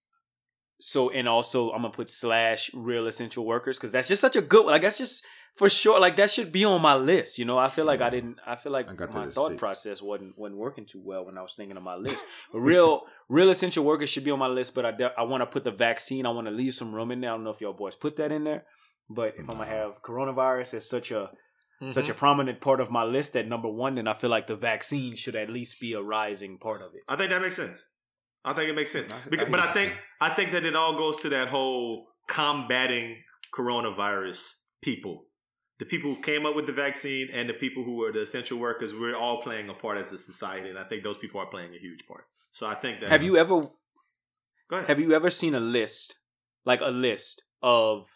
so and also I'm gonna put slash real essential workers because that's just such a good one. Like that's just for sure. Like that should be on my list. You know, I feel like I didn't. I feel like I my thought six. process wasn't wasn't working too well when I was thinking of my list. Real real essential workers should be on my list. But I de- I want to put the vaccine. I want to leave some room in there. I don't know if y'all boys put that in there. But if I'm gonna have coronavirus as such a such Mm-hmm. a prominent part of my list at number one, then I feel like the vaccine should at least be a rising part of it. I think that makes sense. I think it makes sense. I- I Because, hear but I think you're. I think that it all goes to that whole combating coronavirus people. The people who came up with the vaccine and the people who were the essential workers, we're all playing a part as a society, and I think those people are playing a huge part. So I think that Have you ever go ahead. Have you ever seen a list, like a list of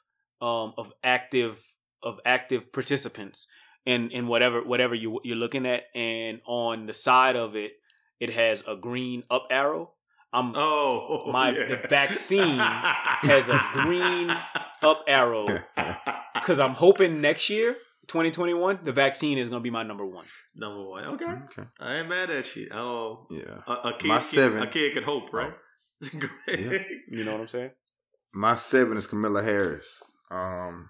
um of active of active participants in in whatever whatever you you're looking at, and on the side of it, it has a green up arrow. I'm Oh, My- the vaccine has a green up arrow because I'm hoping next year, 2021, the vaccine is gonna be my number one. number one. Okay, okay, I ain't mad at you. Oh, yeah. a, a kid, My can- seven- a kid could hope, right? Go ahead. You know what I'm saying? My seven is Camilla Harris, um,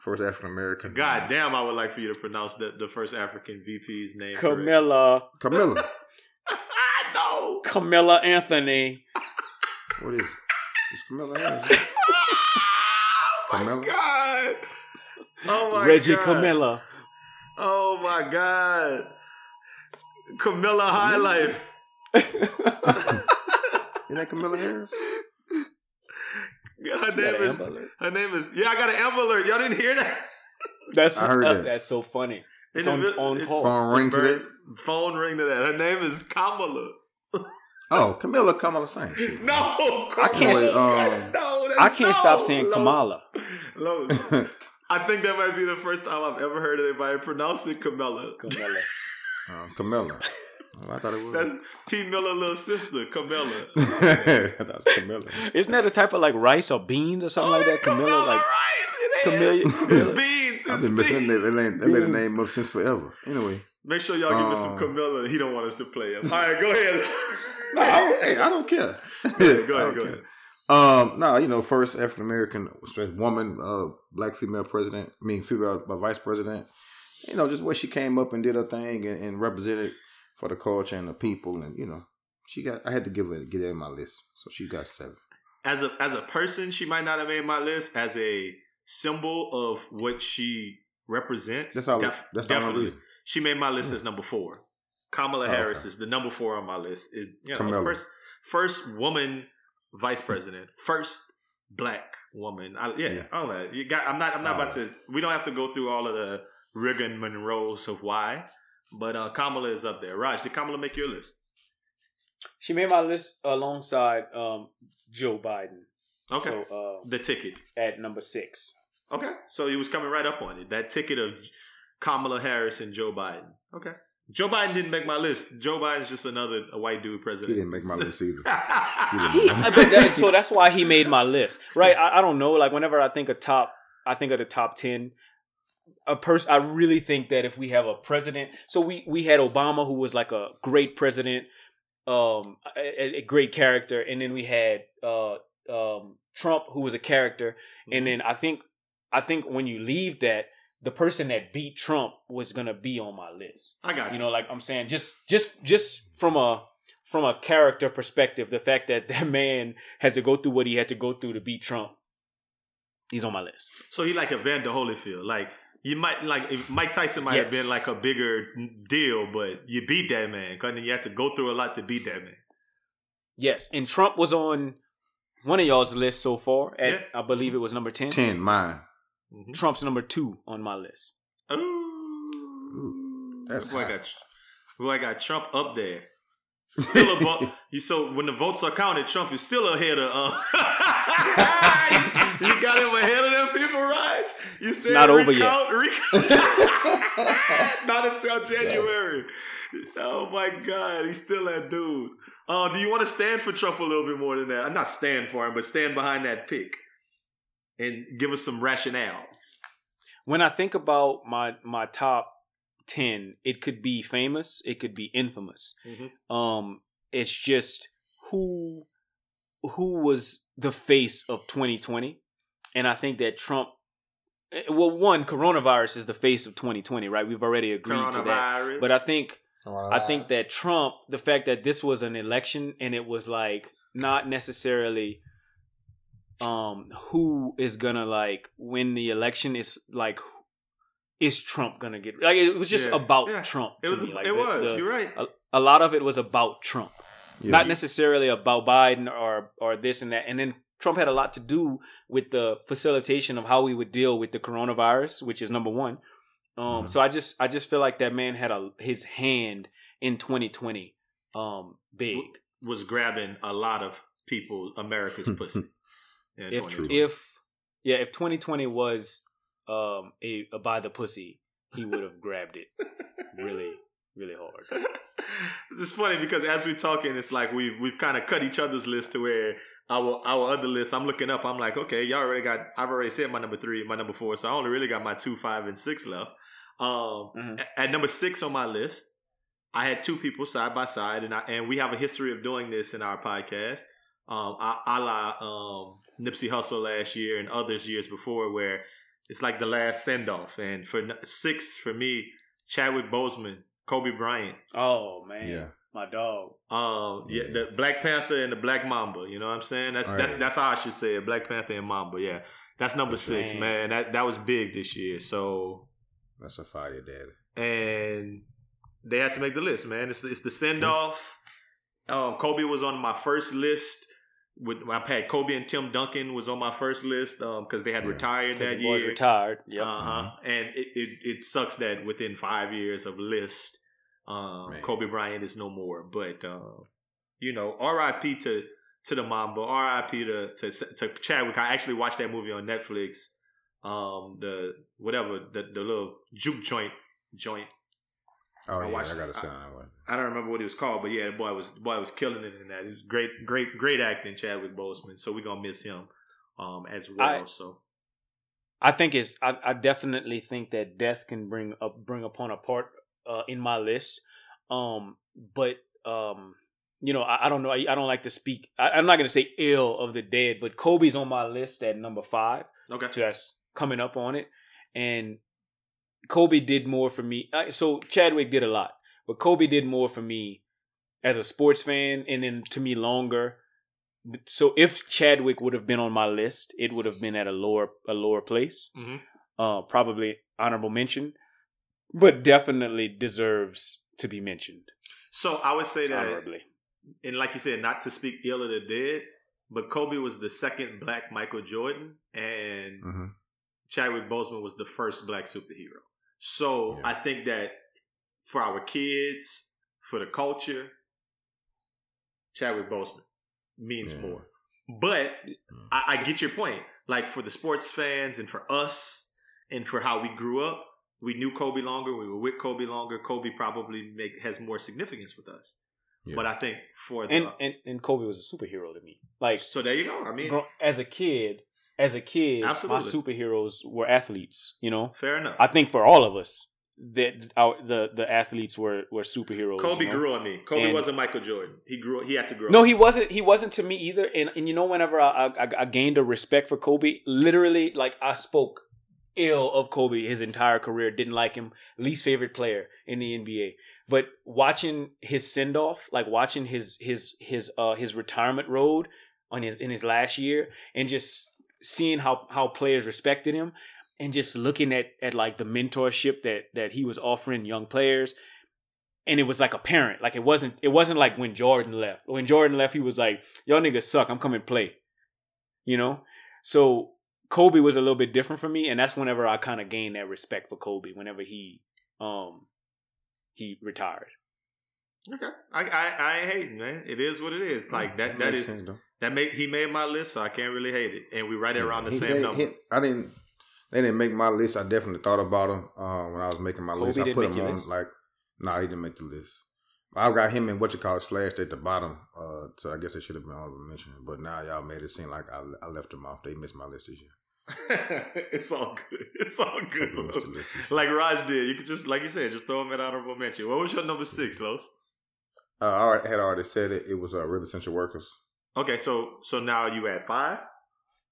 first African American. God damn, I would like for you to pronounce the, the first African VP's name. correct. Camilla. Camilla. no, no. Camilla Anthony. What is it? It's Camilla Harris. oh my Camilla? god. Oh my Reggie god. Camilla. Oh my god. Camilla High Life. Is that Camilla Harris? Her She got name is her name is yeah, I got an Amber Alert. Y'all didn't hear that? That's I heard uh, that. That's so funny. It's In on, the- on it's- call. Phone ring to Bird- that? Phone ring to that. Her name is Kamala. Oh, Camilla, Kamala, same shit. No, I can't- Wait, um, no, I can't no, stop saying Lois. Kamala. Lois. I think that might be the first time I've ever heard anybody pronounce it Camilla. Camilla. um, Camilla. Oh, I thought it was. That's P. Miller little sister, Camilla. That's Camilla. Isn't that a type of like rice or beans or something like that? Camilla, like rice. It Camilla- is. It's beans. I've It's been missing beans. that. That name, that lady Beans. name up since forever. Anyway, Make sure y'all give us some Um, Camilla. He don't want us to play him. All right, go ahead. no, I, hey, I don't care. go ahead, go care. ahead. Um, no, you know, first African American woman, uh, black female president. I mean, female uh, vice president. You know, just where she came up and did her thing and, and represented for the culture and the people, and you know, she got. I had to give her get her in my list, so she got seven. As a as a person, she might not have made my list. As a symbol of what she represents, That's all. def- that's definitely. reason. She made my list as number four. Kamala Oh, Harris okay. is the number four on my list. Is you know, first first woman vice president, first black woman. I, yeah, Yeah. all that. You got. I'm not. I'm not All about to. We don't have to go through all of the Reagan Monroes of why, but uh, Kamala is up there. Raj, did Kamala make your list? she made my list alongside um, Joe Biden. Okay, So uh, the ticket. at number six. Okay, so he was coming right up on it. That ticket of Kamala Harris and Joe Biden. Okay, Joe Biden didn't make my list. Joe Biden's just another a white dude president. He didn't make my list either. He, I bet that- so that's why he made my list, right? I, I don't know. Like whenever I think of top, I think of the top ten. A person, I really think that if we have a president, so we we had Obama, who was like a great president, um, a, a great character, and then we had uh, um, Trump, who was a character, and then I think I think when you leave that, the person that beat Trump was gonna be on my list. I got you. You know, like I'm saying, just just just from a from a character perspective, the fact that that man has to go through what he had to go through to beat Trump, he's on my list. So he like Evander Holyfield. Like you might like if Mike Tyson might have been like a bigger deal, but you beat that man. Cause then you had to go through a lot to beat that man. Yes, and Trump was on one of y'all's list so far. At Yeah. I believe it was number ten. Ten, mine. Mhm. Trump's number two on my list. Ooh, that's boy high. got boy I got Trump up there. Still a vote. You so when the votes are counted, Trump is still ahead of. Uh, you got him ahead of them people, right? You said Not over yet. recount, recount. Not until January. Oh my God, he's still that dude. Uh, do you want to stand for Trump a little bit more than that? I'm not stand for him, but stand behind that pick and give us some rationale. When I think about my my top ten, it could be famous, it could be infamous. Mhm. Um, it's just who who was the face of 2020, and I think that Trump. eh, Well, one coronavirus is the face of 2020, right? We've already agreed to that. But I think I think that Trump, the fact that this was an election and it was like not necessarily um who is gonna like win the election is like is Trump gonna get like it was just Yeah. about Yeah. Trump it to was. me. Like it the- was. the- You're right. a, a lot of it was about Trump, Yeah. not necessarily about Biden or or this and that. And then Trump had a lot to do with the facilitation of how we would deal with the coronavirus, which is number one. Um, Mhm. so I just I just feel like that man had a his hand in 2020 um big. was grabbing a lot of people America's pussy. in If 2020. if yeah, if 2020 was um a, a by the pussy, he would have grabbed it really really hard. it's just funny because as we're talking, it's like we've we've kind of cut each other's list to where our our other list. I'm looking up. I'm like, okay, y'all already got. I've already said my number three, my number four, so I only really got my two, five, and six left. Um, Mhm. at number six on my list, I had two people side by side, and I and we have a history of doing this in our podcast. Um, a, a la um, Nipsey Hussle last year and others years before, where it's like the last send off. And for six, for me, Chadwick Boseman, Kobe Bryant, Oh man. Yeah. My dog. Um, yeah, Yeah. the Black Panther and the Black Mamba. You know what I'm saying? That's Oh, that's yeah. that's how I should say it. Black Panther and Mamba. Yeah, that's number For sure. six, man. That that was big this year. So That's a fire daddy. and they had to make the list, man. It's it's the send off. Um, Kobe was on my first list. With I had Kobe and Tim Duncan was on my first list because they had Yeah. retired that the boys year. retired. Yep. Uh huh. And it, it it sucks that within five years of list, um, Kobe Bryant is no more. But uh, you know, R.I.P. to to the Mamba. R.I.P. to to to Chadwick. I actually watched that movie on Netflix. Um, the whatever the the little juke joint joint. Oh I yeah, watched- I gotta I- say that one. I don't remember what it was called, but yeah, the boy was the boy was killing it in that. It was great, great, great acting, Chadwick Boseman. So we're gonna miss him um as well. I- so I think it's. I, I definitely think that death can bring up bring upon a part uh, in my list. Um, but um, you know, I, I don't know. I, I don't like to speak. I, I'm not gonna say ill of the dead, but Kobe's on my list at number five. okay. So that's coming up on it, and Kobe did more for me. uh, So Chadwick did a lot, but Kobe did more for me as a sports fan, and then to me longer. So if Chadwick would have been on my list, it would have been at a lower a lower place, hmm uh, probably honorable mention, but definitely deserves to be mentioned So I would say that honorably. and like you said, not to speak ill of the dead, but Kobe was the second black Michael Jordan, and hmm Chadwick Boseman was the first black superhero. So Yeah. I think that for our kids, for the culture, Chadwick Boseman means Yeah. more. But mm. I, I get your point. Like for the sports fans and for us and for how we grew up, we knew Kobe longer. We were with Kobe longer. Kobe probably make has more significance with us. Yeah. But I think for the And, and and Kobe was a superhero to me. Like so there you go. I mean, as a kid, as a kid, Absolutely. my superheroes were athletes. You know, fair enough. I think for all of us, that our the the athletes were were superheroes. Kobe you know? grew on me. Kobe And- wasn't Michael Jordan. He grew. He had to grow. No, he wasn't. He wasn't to me either. And and you know, whenever I I, I gained a respect for Kobe, literally, like I spoke ill of Kobe his entire career. Didn't like him. Least favorite player in the NBA. But watching his send off, like watching his his his uh his retirement road on his in his last year, and just seeing how how players respected him, and just looking at at like the mentorship that that he was offering young players, and it was like apparent. Like it wasn't it wasn't like when Jordan left. When Jordan left, he was like, "Y'all niggas suck. I'm coming play." You know. So Kobe was a little bit different for me, and that's whenever I kind of gained that respect for Kobe. Whenever he um he retired. Okay, I, I I ain't hating, man. It is what it is. Like that. That is sense, that make he made my list, so I can't really hate it. And we right around the same they- number. he- I didn't. They didn't make my list. I definitely thought about him uh, when I was making my Kobe list. I put him on list? like, no, he didn't make the list. I've got him in what you call slashed at the bottom. Uh, so I guess it should have been honorable mention. But now y'all made it seem like I, I left him off. They missed my list this year. it's all good. It's all good. Los. the list this year. Like Raj did. You could just, like you said, just throw him at honorable mention. What was your number six, Los? Uh, I had already said it. It was uh, real essential workers. Okay, so so now you at five.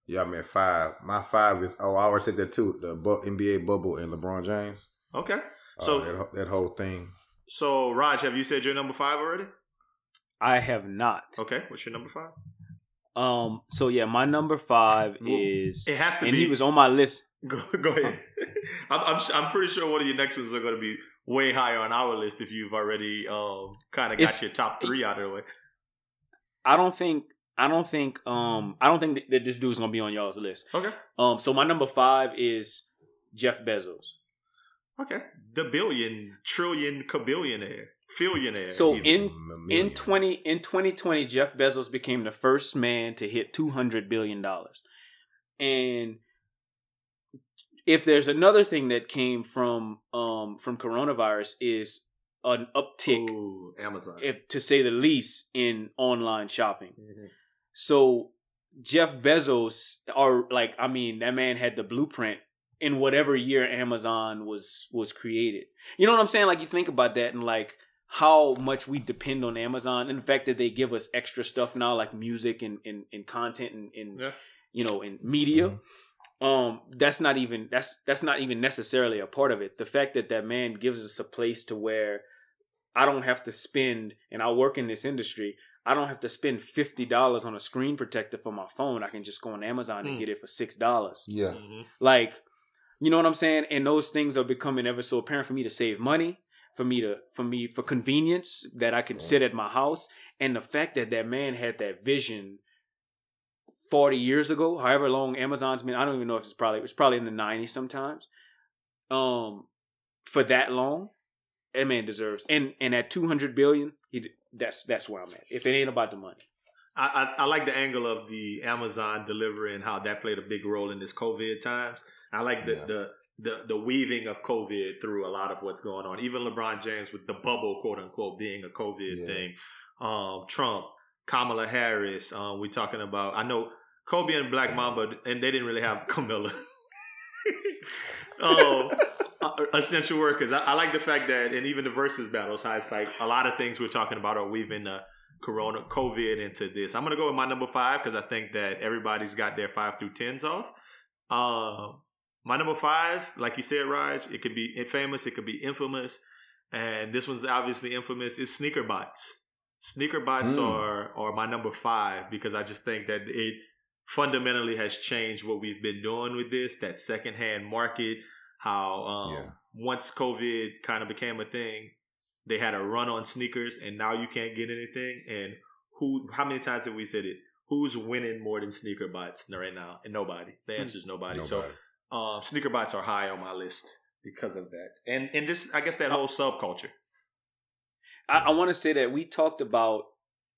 Yeah, I'm at five. My five is oh, I already said that too. The bu- NBA bubble and LeBron James. Okay. Uh, So that, that whole thing. so Raj, have you said your number five already? I have not. Okay. What's your number five? Um. So yeah, my number five Well, is, It has to and be. he was on my list. Go, go ahead. I'm, I'm I'm pretty sure one of your next ones are going to be way higher on our list if you've already um kind of got It's- your top three out of the way. I don't think. I don't think. Um. I don't think that, that this dude's gonna be on y'all's list. Okay. Um. So my number five is Jeff Bezos. Okay. The billion, trillion, cabillionaire, billionaire. So even. in in twenty in twenty twenty, Jeff Bezos became the first man to hit two hundred billion dollars, and if there's another thing that came from um from coronavirus is an uptick, Ooh, Amazon. if to say the least, in online shopping. Mhm. So Jeff Bezos, or like, I mean, that man had the blueprint in whatever year Amazon was was created. You know what I'm saying? Like, you think about that and like how much we depend on Amazon, and the fact that they give us extra stuff now, like music and and, and content and, and Yeah. you know, and media. Um, that's not even that's that's not even necessarily a part of it. The fact that that man gives us a place to where I don't have to spend, and I work in this industry. I don't have to spend fifty dollars on a screen protector for my phone. I can just go on Amazon and Hmm. get it for six dollars. Yeah. Mhm. Like, you know what I'm saying? And those things are becoming ever so apparent for me to save money, for me to, for me, for convenience that I can sit at my house. And the fact that that man had that vision 40 years ago, however long Amazon's been, I don't even know if it's probably, it's probably in the 90s sometimes. Um, for that long, that man deserves, and, and at 200 billion, he, that's, that's where I'm at. If it ain't about the money. I, I, I like the angle of the Amazon delivery and how that played a big role in this COVID times. I like the, Yeah. the the the weaving of COVID through a lot of what's going on. Even LeBron James with the bubble, quote unquote, being a COVID Yeah. thing. Um, Trump, Kamala Harris. Um, we talking about. I know Kobe and Black Mamba, and they didn't really have Camilla. oh, uh, essential workers. I, I like the fact that, and even the versus battles, how it's like a lot of things we're talking about are weaving the Corona, COVID into this. I'm gonna go with my number five because I think that everybody's got their five through tens off. Um, my number five, like you said, Raj, it could be famous, it could be infamous, and this one's obviously infamous. Is sneaker bots. Sneaker bots Mm. are are my number five because I just think that it fundamentally has changed what we've been doing with this. That secondhand market, how um, Yeah. once COVID kind of became a thing, they had a run on sneakers, and now you can't get anything. And who? How many times have we said it? Who's winning more than sneaker bots right now? And nobody. The answer is nobody. So um, sneaker bots are high on my list because of that. And and this, I guess, that whole subculture. I, I want to say that we talked about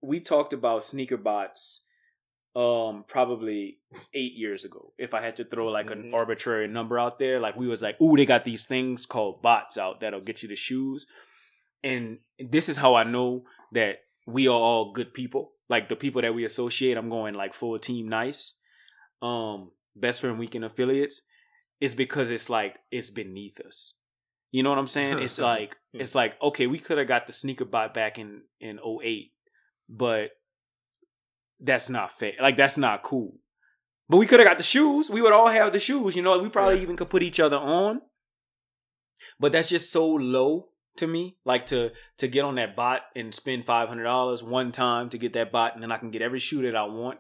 we talked about sneaker bots um probably eight years ago if i had to throw like an arbitrary number out there like we was like ooh they got these things called bots out that'll get you the shoes. And this is how i know that we are all good people. Like the people that we associate i'm going like full team nice um best friend weekend affiliates is because it's like it's beneath us. You know what i'm saying? It's like it's like okay we could have got the sneaker bot back in in 08 but that's not fair like that's not cool but we could have got the shoes we would all have the shoes you know we probably Yeah. even could put each other on but that's just so low to me like to to get on that bot and spend $500 one time to get that bot and then i can get every shoe that i want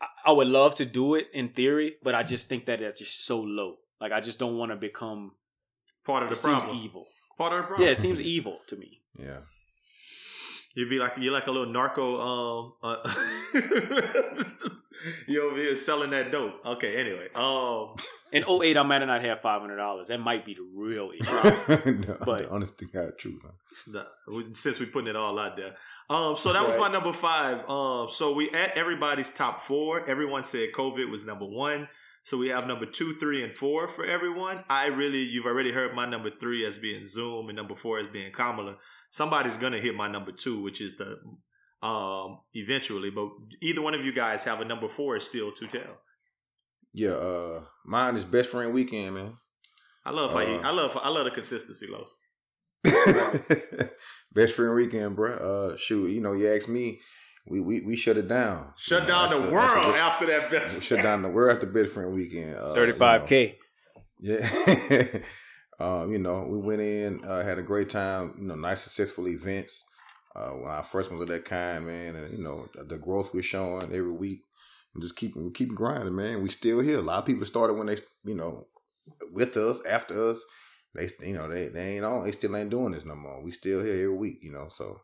I, I would love to do it in theory but i just think that that's just so low like i just don't want to become Part of it the seems problem. evil Part of the problem. yeah it seems evil to me Yeah. You'd be like you're like a little narco. Um, uh, you over here selling that dope. Okay. Anyway. Um. In 08, I might not have five hundred dollars. That might be the real issue. the, But- the honest to God truth. Huh? the- we- since we're putting it all out there. Um, so that was my number five. Um, so we at everybody's top four. Everyone said COVID was number one. So we have number two, three, and four for everyone. I really, you've already heard my number three as being Zoom and number four as being Kamala. Somebody's gonna hit my number two, which is the um eventually. But either one of you guys have a number four is still to tell. Yeah. Uh, mine is best friend weekend, man. I love how you, Uh, I love I love the consistency, Los. best friend weekend, bro. Uh, shoot, you know, you asked me, we we, we shut it down. Shut You know, down the world after- after that best. shut down the world after best friend weekend. Uh, you know. 35K. Yeah. um, you know, we went in, uh, had a great time, you know, nice successful events. Uh, when our first ones of that kind, man, and you know, the, the growth we're showing every week. And just keep we keep grinding, man. We still here. A lot of people started when they, you know, with us, after us. They, you know, they they ain't on. They still ain't doing this no more. We still here every week, you know. So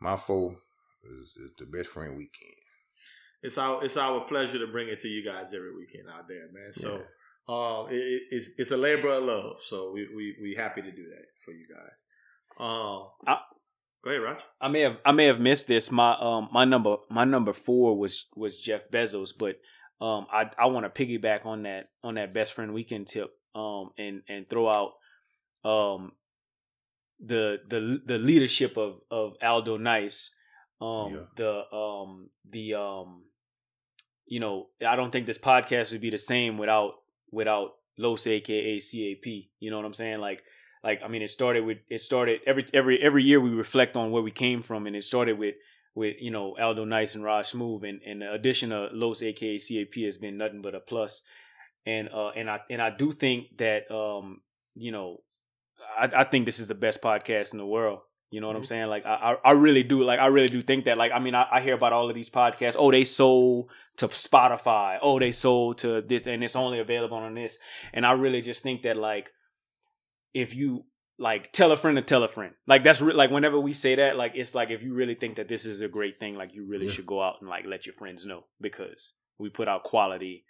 my foe is, is the best friend weekend. It's our it's our pleasure to bring it to you guys every weekend out there, man. So Yeah. um, it, it- it's it's a labor of love. So we we we happy to do that for you guys. Um, I- go ahead, Raj. I may have I may have missed this. My um my number my number four was was Jeff Bezos, but um I I want to piggyback on that on that best friend weekend tip um and and throw out um the the the leadership of of Aldo Nice um Yeah. the um the um you know I don't think this podcast would be the same without without Los aka CAP you know what I'm saying like like I mean it started with it started every every every year we reflect on where we came from and it started with with you know Aldo Nice and Raj Smooth and, and the addition of Los aka CAP has been nothing but a plus and uh and I and I do think that um you know I, I think this is the best podcast in the world You know what I'm Mhm. saying? Like I, I I really do like I really do think that like I mean I, I hear about all of these podcasts. Oh, they sold to Spotify. Oh, they sold to this and it's only available on this. And I really just think that like if you like tell a friend to tell a friend. Like that's re- like whenever we say that like it's like if you really think that this is a great thing like you really Yeah. should go out and like let your friends know because we put out quality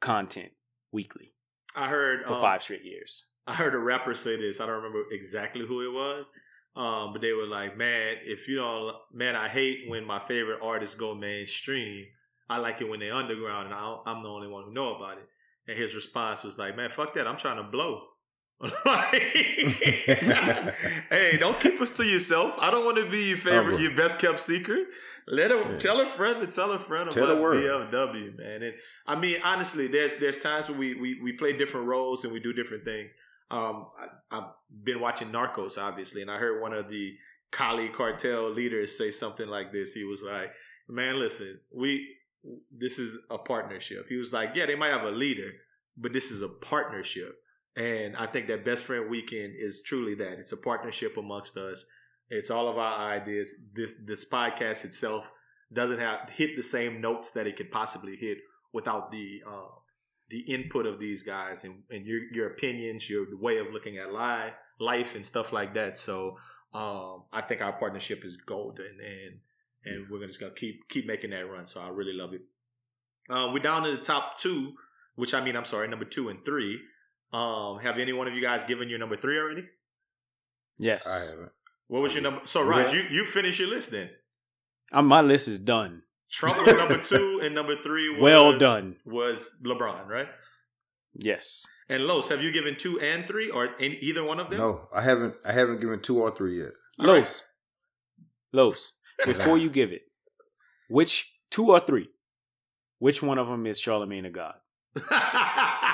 content weekly I heard for um, five straight years. I heard a rapper say this. I don't remember exactly who it was, um, but they were like, "Man, if you don't, man, I hate when my favorite artists go mainstream. I like it when they underground, and I I'm the only one who know about it." And his response was like, "Man, fuck that. I'm trying to blow." hey, don't keep us to yourself. I don't want to be your favorite, your best kept secret. Let a Yeah. tell a friend to tell a friend Tell the about. BFW, man. And I mean, honestly, there's there's times where we we we play different roles and we do different things. Um, I, I've been watching Narcos, obviously, and I heard one of the Cali cartel leaders say something like this. He was like, "Man, listen, we this is a partnership." He was like, "Yeah, they might have a leader, but this is a partnership." And I think that Best Friend Weekend is truly that. It's a partnership amongst us. It's all of our ideas. This this podcast itself doesn't have hit the same notes that it could possibly hit without the uh, the input of these guys and, and your your opinions, your way of looking at life, life and stuff like that. So um, I think our partnership is golden, and and we're just gonna keep keep making that run. So I really love it. Uh, we're down to the top two, which I mean, I'm sorry, number two and three. Um, have any one of you guys given your number three already? Yes. I haven't. What was your number? So You Raj, got- you you finish your list then. Um, my list is done. Trump was number two, and number three was Well done. was LeBron, right? Yes. And Los, have you given two and three, or in either one of them? No, I haven't. I haven't given two or three yet. All right. Los. Los. Before you give it, which two or three? Which one of them is Charlemagne the God?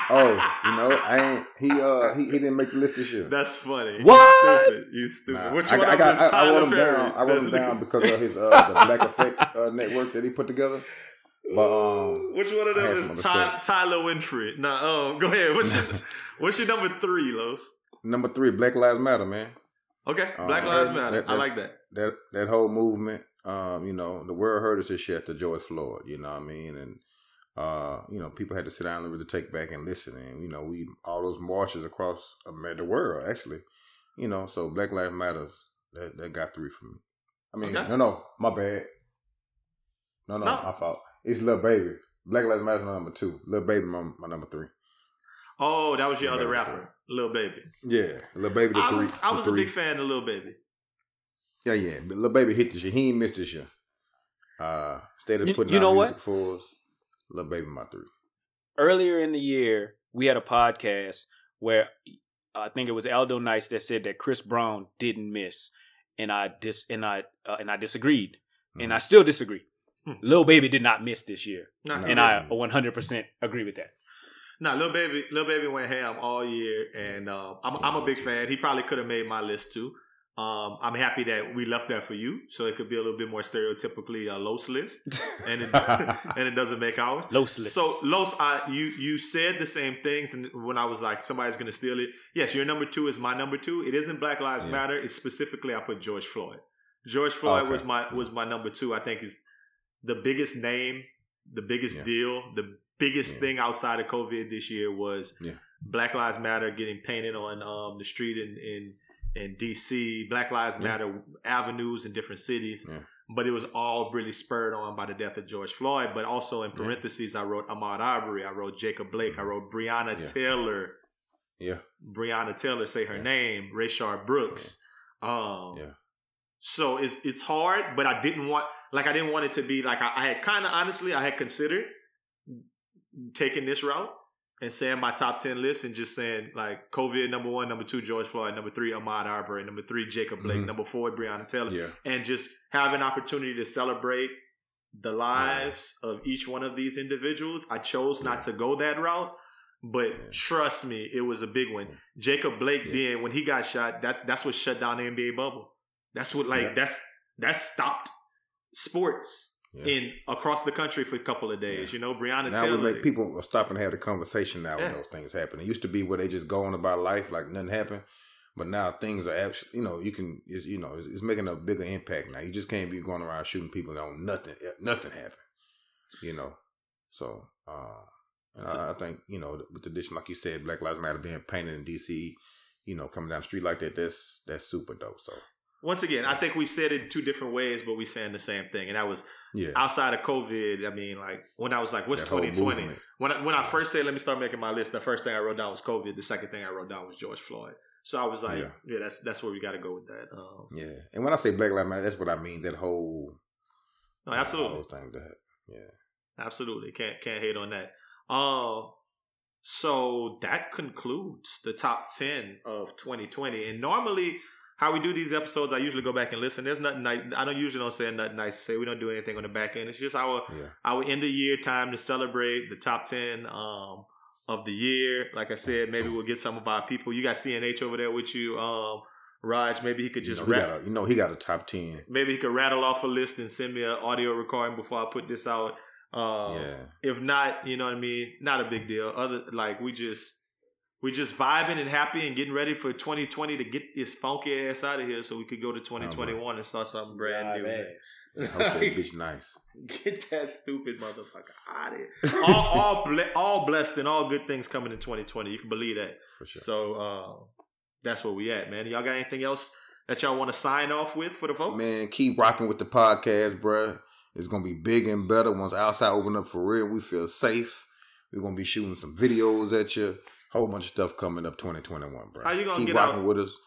Oh, you know, I ain't. He uh, he, he didn't make the list this year. That's funny. What? You stupid. You stupid. Nah, Which I, one I of got. them I, is I wrote him Perry? down. I wrote him down because of his uh, the Black Effect uh, network that he put together. But um, Which one of I them is some Ty. Tyler Winfrey? Nah, um, go ahead. What's your What's your number three, Los? number three, Black Lives Matter, man. Okay, Uh, Black Lives that- Matter. that- I like that. That that whole movement. Um, you know, the world heard us this shit after George Floyd. You know what I mean? And uh, you know, people had to sit down and really take back and listen. And you know, we all those marches across the world, actually. You know, so Black Lives Matter. That that got three for me. I mean, Okay. no, no, my bad. No, no, No. my fault. It's Lil Baby. Black Lives Matter my number two. Lil Baby my, my number three. Oh, that was your Lil other Baby rapper, Lil Baby. Yeah, Lil Baby the I three. was, I the was a big fan of Lil Baby. Yeah, yeah. But Lil Baby hit this year. He ain't missed this year. Uh, instead of You- putting you out know music what? for us, Lil Baby my three. Earlier in the year, we had a podcast where I think it was Aldo Nice that said that Chris Brown didn't miss, and I dis and I uh, and I disagreed, and I still disagree. Hmm. Lil Baby did not miss this year, Nah, No. and didn't. I 100% agree with that. Nah, Lil Baby, Lil Baby went ham all year, and um, I'm, I'm a big fan. He probably could have made my list too. Um, I'm happy that we left that for you, so it could be a little bit more stereotypically a Los list, and it, and it doesn't make ours. Los list. So Los, I, you you said the same things, and when I was like, somebody's gonna steal it. Yes, your number two is my number two. It isn't Black Lives Yeah. Matter. It's specifically I put George Floyd. George Floyd Okay. was my was my number two. I think is the biggest name, the biggest Yeah. deal, the biggest Yeah. thing outside of COVID this year was. Black Lives Matter getting painted on um, the street in in in DC. Black Lives Yeah. Matter avenues in different cities. Yeah. But it was all really spurred on by the death of George Floyd. But also in Yeah. parentheses, I wrote Ahmaud Arbery, I wrote Jacob Blake, I wrote Breonna Yeah. Taylor, yeah, Breonna Taylor, say her Yeah. name, Rayshard Brooks. Um, yeah, so it's it's hard, but I didn't want like I didn't want it to be like I, I had kind of honestly I had considered taking this route and saying my top ten list and just saying like COVID number one, number two George Floyd, number three Ahmaud Arbery, number three Jacob Blake, Mhm. number four Breonna Taylor, yeah. and just have an opportunity to celebrate the lives of each one of these individuals. I chose not to go that route. But Yeah. trust me, it was a big one. Yeah. Jacob Blake Yeah. being when he got shot, that's that's what shut down the NBA bubble. That's what like Yeah. that's that stopped sports Yeah. in across the country for a couple of days. Yeah. You know, Breonna Now Taylor. make people stop and have the conversation now Yeah. when those things happen. It used to be where they just go on about life like nothing happened. But now things are actually, you know, you can, it's, you know, it's, it's making a bigger impact now. You just can't be going around shooting people and don't nothing, nothing happened. You know, so uh, and I, I think you know with the addition, like you said, Black Lives Matter being painted in DC, you know, coming down the street like that, that's that's super dope. So Once again, I think we said it two different ways, but we saying the same thing, and that was yeah, outside of COVID. I mean, like when I was like, "What's whole 2020?" When I, when I first said, "Let me start making my list," the first thing I wrote down was COVID. The second thing I wrote down was George Floyd. So I was like, "Yeah, Yeah. that's that's where we got to go with that." Um, yeah. And when I say Black Lives Matter, that's what I mean. That whole no, absolutely. all those things that yeah. Absolutely. Can't can't hate on that. Um so that concludes the top 10 of 2020. And normally how we do these episodes, I usually go back and listen. There's nothing nice. I don't usually don't say nothing nice to say. We don't do anything on the back end. It's just our Yeah. our end of year time to celebrate the top 10 um of the year. Like I said, maybe we'll get some of our people. You got CNH over there with you. Um Raj, maybe he could You just know, rap, got a, you know, he got a top ten. maybe he could rattle off a list and send me an audio recording before I put this out. Um, yeah. if not, you know what I mean. Not a big deal. Other like we just we just vibing and happy and getting ready for 2020 to get this funky ass out of here, so we could go to 2021 and start something brand Live new. ass. Okay, bitch, nice. Get that stupid motherfucker out of here. all all, ble- all blessed and all good things coming in 2020. You can believe that. For sure. So uh, that's where we at, man. Y'all got anything else that y'all want to sign off with for the folks? Man, keep rocking with the podcast, bruh. It's gonna be bigger and better once outside open up for real. We feel safe. We're gonna be shooting some videos at you. Whole bunch of stuff coming up 2021, bro. How you gonna keep get out? with us?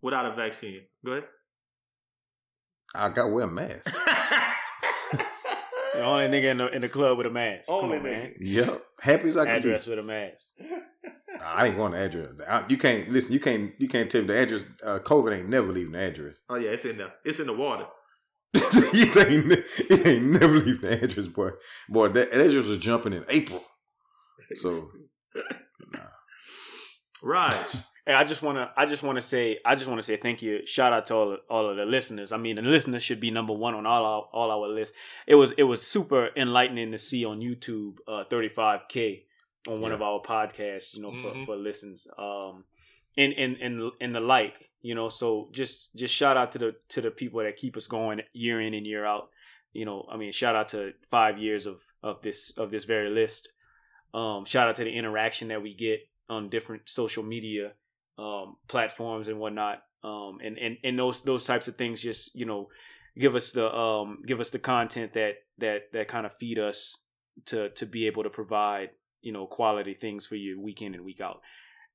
Without a vaccine, go ahead. I got to wear a mask. The only nigga in the in the club with a mask. Come Only on, man. yep, happy as I can Address be. with a mask. I ain't going to address. I- You can't listen. You can't. You can't tell me the address. Uh, COVID ain't never leaving the address. oh yeah, it's in there. It's in the water. it, ain't, it ain't never leaving the address, boy. Boy, that address was jumping in April. So Raj. Hey, I just wanna I just wanna say I just wanna say thank you. Shout out to all of, all of the listeners. I mean, the listeners should be number one on all our all our lists. It was it was super enlightening to see on YouTube uh 35k on one Yeah. of our podcasts. You know, Mhm. for for listens. Um, and and and and the like. You know, so just just shout out to the to the people that keep us going year in and year out. You know, I mean, shout out to five years of of this of this very list. Um, shout out to the interaction that we get on different social media um, platforms and whatnot. Um, and, and, and those those types of things just you know give us the um, give us the content that that that kind of feed us to to be able to provide you know quality things for you week in and week out.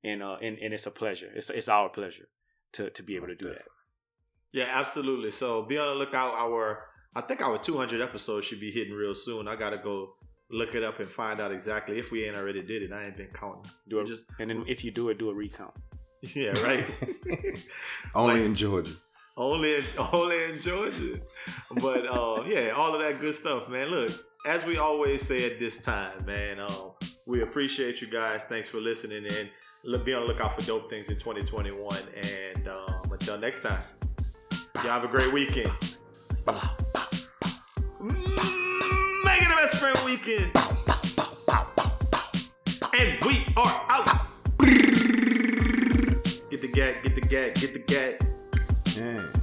And uh and, and it's a pleasure. It's it's our pleasure to to be able to do that. Yeah, absolutely. So be on the lookout. Our I think our 200 episodes should be hitting real soon. I gotta go look it up and find out exactly if we ain't already did it. I ain't been counting. Do We it, just and then if you do it, do a recount. yeah, right. only in Georgia. only in, only in Georgia. But uh, yeah, all of that good stuff, man. Look, as we always say at this time, man, um, we appreciate you guys. Thanks for listening and look, be on the lookout for dope things in 2021. And um, until next time, y'all have a great weekend. Mm, weekend. And we are out. Get the gag, get the gag, get the gag. Yeah.